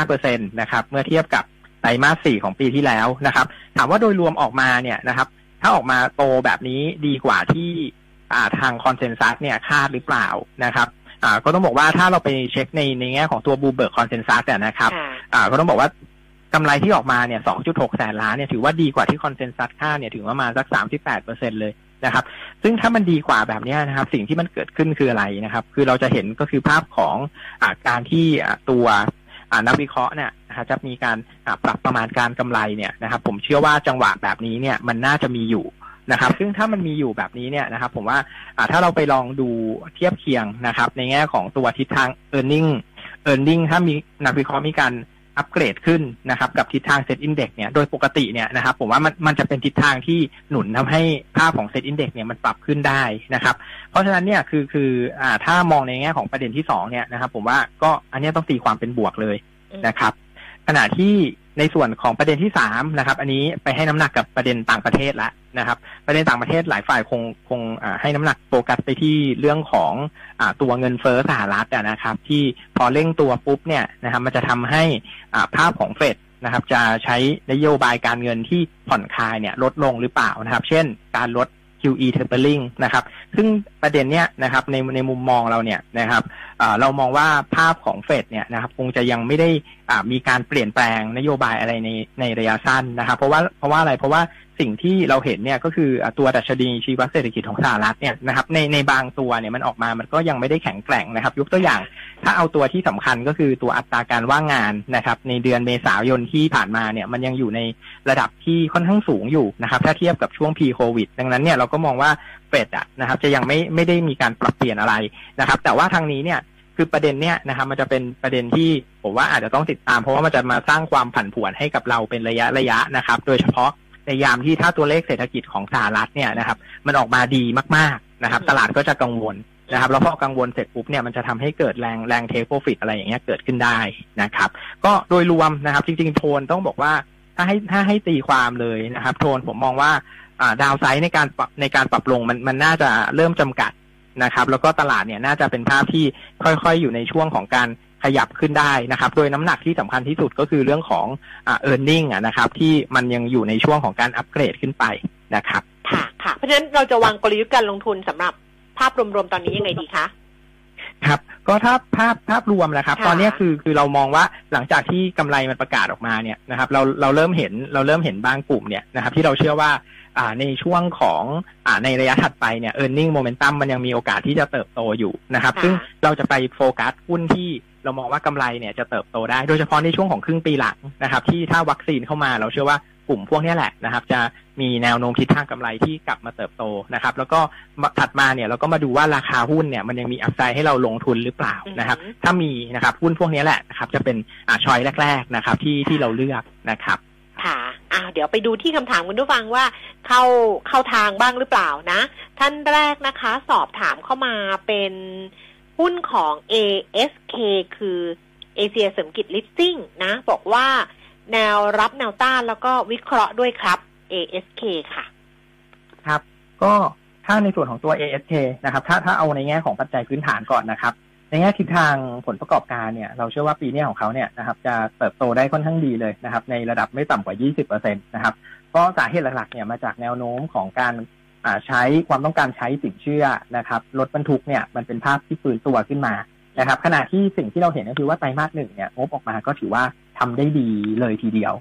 45%นะครับ เมื่อเทียบกับไตรมาสสี่ของปีที่แล้วนะครับ ถามว่าโดยรวมออกมาเนี่ยนะครับ ถ้าออกมาโตแบบนี้ดีกว่าที่อ่าทาง consensus เนี่ยคาดหรือเปล่านะครับอ่าก็ต้องบอกว่าถ้าเราไปเช็คในในแง่ของตัว Bloomberg consensus เนี่ยนะครับค่ะอ่าก็ต้องบอกว่ากำไรที่ออกมาเนี่ย 2.6 แสนล้านเนี่ย ถือว่าดีกว่าที่ consensus คาดเนี่ย ถึงประมาณสัก 38เปอร์เซ็นต์เลย นะครับ ซึ่งถ้ามันดีกว่าแบบนี้นะครับ สิ่งที่มันเกิดขึ้นคืออะไรนะครับ คือเราจะเห็นก็คือภาพของอาการที่ตัวนักวิเคราะห์เนี่ยนะครับจะมีการปรับประมาณการกำไรเนี่ยนะครับ ผมเชื่อว่าจังหวะแบบนี้เนี่ยมันน่าจะมีอยู่นะครับ ซึ่งถ้ามันมีอยู่แบบนี้เนี่ยนะครับ ผมว่าอ่าถ้าเราไปลองดูเทียบเคียงนะครับ ในแง่ของตัวทิศทาง e a r n i n g e a r n i n g ถ้ามีนักวิเคราะห์มีการ อัปเกรดขึ้นนะครับกับทิศทาง SET Index เนี่ยโดยปกติเนี่ยนะครับผมว่ามันมันจะเป็นทิศทางที่หนุนทำให้ภาพของ SET Index เนี่ยมันปรับขึ้นได้นะครับ เพราะฉะนั้นเนี่ยคือคืออ่าถ้ามองในแง่ของประเด็นที่สองเนี่ยนะครับผมว่าก็อันนี้ต้องตีความเป็นบวกเลยนะครับขณะที่ ในส่วนของประเด็นที่สามนะครับ อันนี้ไปให้น้ำหนักกับประเด็นต่างประเทศละนะครับ ประเด็นต่างประเทศหลายฝ่ายคงคงให้น้ำหนักโฟกัสไปที่เรื่องของอตัวเงินเฟ้อสหรัฐนะครับ ที่พอเร่งตัวปุ๊บเนี่ยนะครับ มันจะทำให้ภาพของเฟดนะครับ จะใช้นโยบายการเงินที่ผ่อนคลายเนี่ยลดลงหรือเปล่านะครับ เช่น การลด QE tapering นะครับ ซึ่งประเด็นเนี้ยนะครับในในมุมมองเราเนี่ยนะครับเรามองว่าภาพของเฟดเนี่ยนะครับคงจะยังไม่ได้อ่ามีการเปลี่ยนแปลงนโยบายอะไรในในระยะสั้นนะครับ เพราะว่าเพราะว่าอะไรเพราะว่า สิ่งที่เราเห็นเนี่ยก็คือตัวดัชนีชีวเศรษฐกิจของสหรัฐเนี่ยนะครับในในบางตัวเนี่ยมันออกมามันก็ยังไม่ได้แข็งแกร่งนะครับ ยกตัวอย่างถ้าเอาตัวที่สำคัญก็คือตัวอัตราการว่างงานนะครับในเดือนเมษายนที่ผ่านมาเนี่ยมันยังอยู่ในระดับที่ค่อนข้างสูงอยู่นะครับถ้าเทียบกับช่วง pre covid ดังนั้นเนี่ยเราก็มองว่าเฟดอะนะครับจะยังไม่ไม่ได้มีการปรับเปลี่ยนอะไรนะครับ แต่ว่าทางนี้เนี่ยคือประเด็นเนี่ยนะครับมันจะเป็นประเด็นที่ผมว่าอาจจะต้องติดตาม เพราะว่ามันจะมาสร้างความผันผวนให้กับเราเป็นระยะระยะนะครับ โดยเฉพาะ ในยามที่ถ้าตัวเลขเศรษฐกิจของสหรัฐเนี่ยนะครับ มันออกมาดีมากๆนะครับ ตลาดก็จะกังวลนะครับแล้วพอกังวลเสร็จปุ๊บเนี่ยมันจะทำให้เกิดแรงแรงเทคโปรฟิตอะไรอย่างเงี้ยเกิดขึ้นได้นะครับ ก็โดยรวมนะครับ จริง ๆ โทนต้องบอกว่าถ้าให้ถ้าให้ตีความเลยนะครับ โทนผมมองว่าอ่าดาวไซด์ในการปรับในการปรับลงมันมันน่าจะเริ่มจำกัดนะครับ แล้วก็ตลาดเนี่ยน่าจะเป็นภาพที่ค่อยๆ อยู่ในช่วงของการ ขยับขึ้นได้นะครับ โดยน้ำหนักที่สำคัญที่สุดก็คือเรื่องของอ่า e a r n i n g อะนะครับที่มันยังอยู่ในช่วงของการอัปเกรดขึ้นไปนะครับ ค่ะค่ะ เพราะฉะนั้นเราจะวางกลยุทธ์การลงทุนสำหรับภาพรวมๆตอนนี้ยังไงดีคะครับก็ถ้าภาพภาพรวมนะครับค่ะตอนเนี้ยคือคือเรามองว่าหลังจากที่กำไรมันประกาศออกมาเนี่ยนะครับ เราเราเริ่มเห็นเราเริ่มเห็นบางกลุ่มเนี่ยนะครับ ที่เราเชื่อว่าอ่า ในช่วงของอ่าในระยะถัดไปเนี่ย e a r n i n g momentum มันยังมีโอกาสที่จะเติบโตอยู่นะครับค่ะซึ่งเราจะไปโฟกัสหุ้นที่เรามองว่ากำไรเนี่ยจะเติบโตได้โดยเฉพาะในช่วงของครึ่งปีหลังนะครับ ที่ถ้าวัคซีนเข้ามาเราเชื่อว่ากลุ่มพวกเนี้ยแหละนะครับ จะมีแนวโน้มทิศทางกำไรที่กลับมาเติบโตนะครับ แล้วก็ถัดมาเนี่ยเราก็มาดูว่าราคาหุ้นเนี่ยมันยังมีอัพไซด์ให้เราลงทุนหรือเปล่านะครับอือหือถ้ามีนะครับหุ้นพวกนี้แหละนะครับ จะเป็นอ่าชอยแรก ๆนะครับ ที่ที่เราเลือกนะครับ ค่ะอ้าวเดี๋ยวไปดูที่คำถามคุณผู้ฟังว่า เข้าเข้าทางบ้างหรือเปล่านะ ท่านแรกนะคะ สอบถามเข้ามาเป็นหุ้นของ ASK คือเอเชียเสริมกิจลิสซิ่งนะ บอกว่าแนวรับแนวต้านแล้วก็วิเคราะห์ด้วยครับ ASK ค่ะ ครับ ก็ถ้าในส่วนของตัว ASK นะครับ ถ้าถ้าเอาในแง่ของปัจจัยพื้นฐานก่อนนะครับ ในแง่ทิศทางผลประกอบการเนี่ยเราเชื่อว่าปีนี้ของเขาเนี่ยนะครับจะเติบโตได้ค่อนข้างดีเลยนะครับ ในระดับไม่ต่ำกว่า 20%นะครับก็สาเหตุหลักๆเนี่ยมาจากแนวโน้มของการใช้ความต้องการใช้สินเชื่อนะครับรถบรรทุกเนี่ยมันเป็นภาพที่ฟื้นตัวขึ้นมานะครับขณะที่สิ่งที่เราเห็นก็คือว่าไตรมาสหนึ่งเนี่ยงบออกมาก็ถือว่าทำได้ดีเลยทีเดียว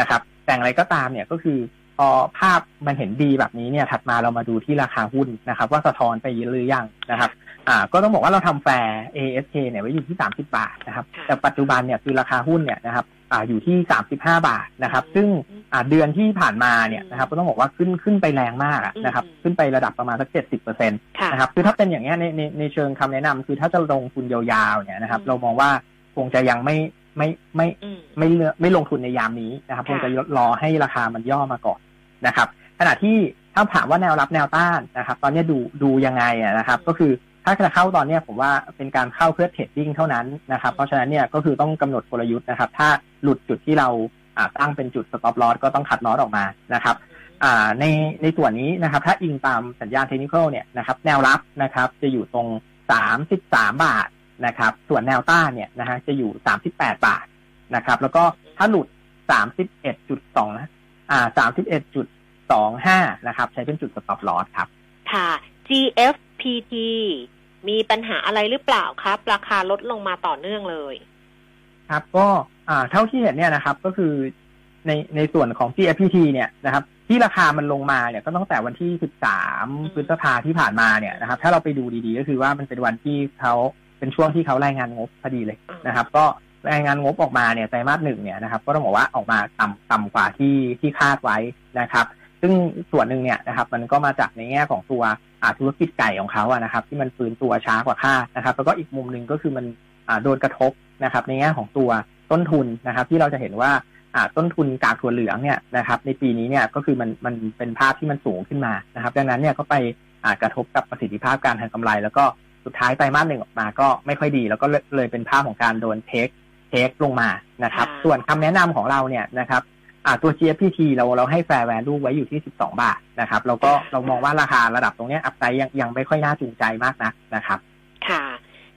นะครับ แต่อย่างไรก็ตามเนี่ยก็คือพอภาพมันเห็นดีแบบนี้เนี่ยถัดมาเรามาดูที่ราคาหุ้นนะครับ ว่าสะท้อนไปหรือยังนะครับ อ่าก็ต้องบอกว่าเราทำแฟร์ ASK เนี่ยไว้อยู่ที่ 30 บาทนะครับ ค่ะ แต่ปัจจุบันเนี่ยคือราคาหุ้นเนี่ยนะครับอ่าอยู่ที่ 35 บาทนะครับ ซึ่งอ่าเดือนที่ผ่านมาเนี่ยนะครับก็ต้องบอกว่าขึ้นขึ้นไปแรงมากอะนะครับอืมขึ้นไประดับประมาณสัก 70เปอร์เซ็นต์ค่ะ นะครับคือถ้าเป็นอย่างเงี้ยในในในเชิงคำแนะนำคือถ้าจะลงทุนยาวๆเนี่ยนะครับ อืม เรามองว่าคงจะยังไม่ไม่ไม่อืม ไม่เลือกไม่ลงทุนในยามนี้นะครับคค่ะงจะรอให้ราคามันย่อมาก่อนนะครับ ขณะที่ถ้าถามว่าแนวรับแนวต้านนะครับ ตอนนี้ดูดูยังไงอะนะครับ ก็คือ ถ้าจะเข้าตอนเนี้ยผมว่าเป็นการเข้าเพื่อ trading เท่านั้นนะครับ เพราะฉะนั้นเนี่ยก็คือต้องกำหนดกลยุทธ์นะครับ ถ้าหลุดจุดที่เราอ่าตั้งเป็นจุด stop loss ก็ต้อง cut loss ออกมานะครับอ่าในในส่วนนี้นะครับ ถ้าอิงตามสัญญาณเทคนิคเนี่ยนะครับ แนวรับนะครับ จะอยู่ตรง 33 บาทนะครับ ส่วนแนวต้านเนี่ยนะฮะจะอยู่ 38 บาทนะครับ แล้วก็ถ้าหลุด 31.2นะอ่า31.25นะครับ ใช้เป็นจุดสต็อปลอสครับ ค่ะ GFPT มีปัญหาอะไรหรือเปล่าครับ ราคาลดลงมาต่อเนื่องเลย ครับ ก็อ่าเท่าที่เห็นเนี่ยนะครับ ก็คือในในส่วนของ GFPT เนี่ยนะครับ ที่ราคามันลงมาเนี่ยก็ตั้งแต่วันที่ 13 พฤษภาที่ผ่านมาเนี่ยนะครับ ถ้าเราไปดูดีๆ ก็คือว่ามันเป็นวันที่เขาเป็นช่วงที่เขารายงานงบพอดีเลยนะครับ ก็รายงานงบออกมาเนี่ยไตรมาสหนึ่งเนี่ยนะครับ ก็ต้องบอกว่าออกมาต่ำต่ำกว่าที่ที่คาดไว้นะครับ ซึ่งส่วนหนึ่งเนี่ยนะครับ มันก็มาจากในแง่ของตัวอ่าธุรกิจไก่ของเขาอะนะครับ ที่มันฟื้นตัวช้ากว่าคาดนะครับ แล้วก็อีกมุมหนึ่งก็คือมันอ่าโดนกระทบนะครับ ในแง่ของตัวต้นทุนนะครับ ที่เราจะเห็นว่าอ่าต้นทุนกากถั่วเหลืองเนี่ยนะครับ ในปีนี้เนี่ยก็คือมันมันเป็นภาพที่มันสูงขึ้นมานะครับ ดังนั้นเนี่ยก็ไปอ่ากระทบกับประสิทธิภาพการทำกำไร แล้วก็สุดท้ายไตรมาสหนึ่งออกมาก็ไม่ค่อยดี แล้วก็เลยเลยเป็นภาพของการโดนเทคเทคลงมานะครับค่ะส่วนคำแนะนำของเราเนี่ยนะครับ อ่าตัว GFPT เราเราให้ fair value ไว้อยู่ที่ 12 บาทนะครับแล้วก็เรามองว่าราคาระดับตรงเนี้ยอัพไซด์ยังยังไม่ค่อยน่าจูงใจมากนักนะครับ ค่ะ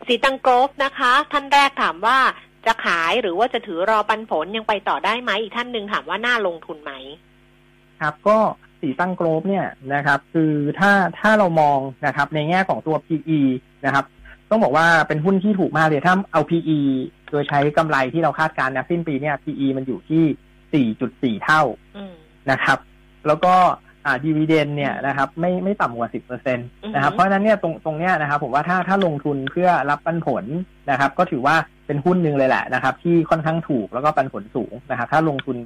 สีตังโกรฟนะคะ ท่านแรกถามว่าจะขายหรือว่าจะถือรอปันผลยังไปต่อได้ไหมอีกท่านหนึ่งถามว่าน่าลงทุนไหม ครับก็สีตั้งโกลบเนี่ยนะครับ คือถ้าถ้าเรามองนะครับในแง่ของตัว PE นะครับ ต้องบอกว่าเป็นหุ้นที่ถูกมากเลยถ้าเอา PE โดยใช้กำไรที่เราคาดการณ์นะสิ้นปีเนี่ย PE มันอยู่ที่ 4.4 เท่าอืมนะครับ แล้วก็อ่าดีวเดนเนี่ยนะครับไม่ไม่ต่ำกว่า 10%เอือฮึนะครับ เพราะฉะนั้นเนี่ยตรงตรงเนี้ยนะครับ ผมว่าถ้าถ้าลงทุนเพื่อรับปันผลนะครับ ก็ถือว่าเป็นหุ้นหนึ่งเลยแหละนะครับ ที่ค่อนข้างถูกแล้วก็ปันผลสูงนะครับ ถ้าลงทุน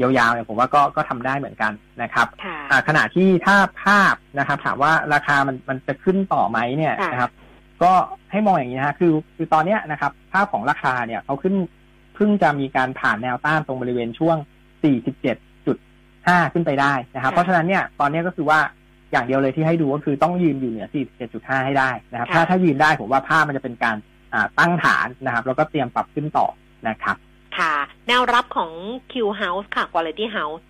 ยาวๆเนี่ยผมว่าก็ก็ทำได้เหมือนกันนะครับค่ะอ่าขณะที่ถ้าภาพนะครับ ถามว่าราคามันมันจะขึ้นต่อไหมเนี่ยค่ะนะครับ ก็ให้มองอย่างนี้นะฮะคือคือตอนเนี้ยนะครับ ภาพของราคาเนี่ยเขาขึ้น เพิ่งจะมีการผ่านแนวต้านตรงบริเวณช่วง 47.5 ขึ้นไปได้นะครับค่ะเพราะฉะนั้นเนี่ยตอนเนี้ยก็คือว่าอย่างเดียวเลยที่ให้ดูก็คือต้องยืนอยู่เหนือ 47.5 ให้ได้นะครับ ถ้าถ้ายืนได้ผมว่าภาพมันจะเป็นการอ่าตั้งฐานนะครับ แล้วก็เตรียมปรับขึ้นต่อนะครับ ค่ะ แนวรับของ Q House ค่ะ Quality House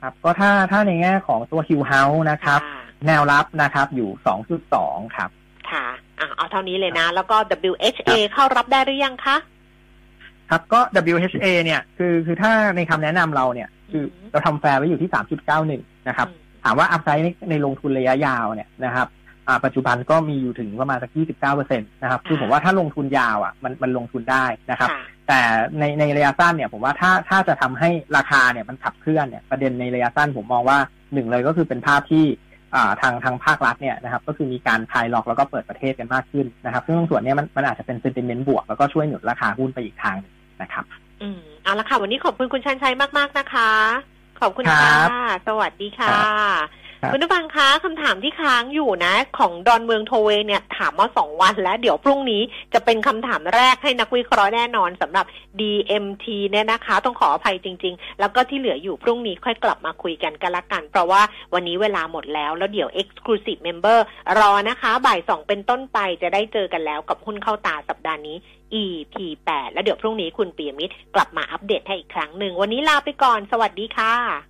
ครับก็ถ้าถ้าในแง่ของตัว Q House นะครับค่ะแนวรับนะครับอยู่ 2.2 ครับ ค่ะ อะเอาเท่านี้เลยนะ แล้วก็ WHA เข้ารับได้หรือยังคะ ครับก็ WHA เนี่ย คือคือถ้าในคำแนะนำเราเนี่ย คืออมเราทำแฟร์ไว้อยู่ที่3.91นะครับ ถามว่าอัพไซด์ในในลงทุนระยะยาวเนี่ยนะครับอ่าปัจจุบันก็มีอยู่ถึงประมาณสัก29%นะครับ คือผมว่าถ้าลงทุนยาวอะมันมันลงทุนได้นะครับค่ะแต่ในในระยะสั้นเนี่ย ผมว่าถ้าถ้าจะทำให้ราคาเนี่ยมันขับเคลื่อนเนี่ยประเด็นในระยะสั้นผมมองว่าหนึ่งเลยก็คือเป็นภาพที่อ่า ทางทางภาครัฐเนี่ยนะครับก็คือมีการคลายล็อกแล้วก็เปิดประเทศกันมากขึ้นนะครับซึ่งตรงส่วนเนี้ยมันมันอาจจะเป็นเซนติเมนต์บวกแล้วก็ช่วยหนุนราคาหุ้นไปอีกทางหนึ่งนะครับ อืมเอาละค่ะ วันนี้ขอบคุณคุณชันชัยมาก ๆ นะคะ ขอบคุณครัค่ะบสวัสดีค่ะ คุณผู้ฟังคะคำถามที่ค้างอยู่นะ ของดอนเมืองโทเวเนี่ยถามมาสองวันแล้ว เดี๋ยวพรุ่งนี้จะเป็นคำถามแรกให้นักวิเคราะห์แน่นอนสำหรับ DMT เนี่ยนะคะ ต้องขออภัยจริง ๆ แล้วก็ที่เหลืออยู่พรุ่งนี้ค่อยกลับมาคุยกันกันละกัน เพราะว่าวันนี้เวลาหมดแล้วแล้วเดี๋ยว Exclusive Member รอนะคะ บ่ายสองเป็นต้นไปจะได้เจอกันแล้วกับหุ้นเข้าตาสัปดาห์นี้ EP 8แล้วเดี๋ยวพรุ่งนี้คุณปียมิตรกลับมาอัปเดตให้อีกครั้งหนึ่งวันนี้ลาไปก่อน สวัสดีค่ะ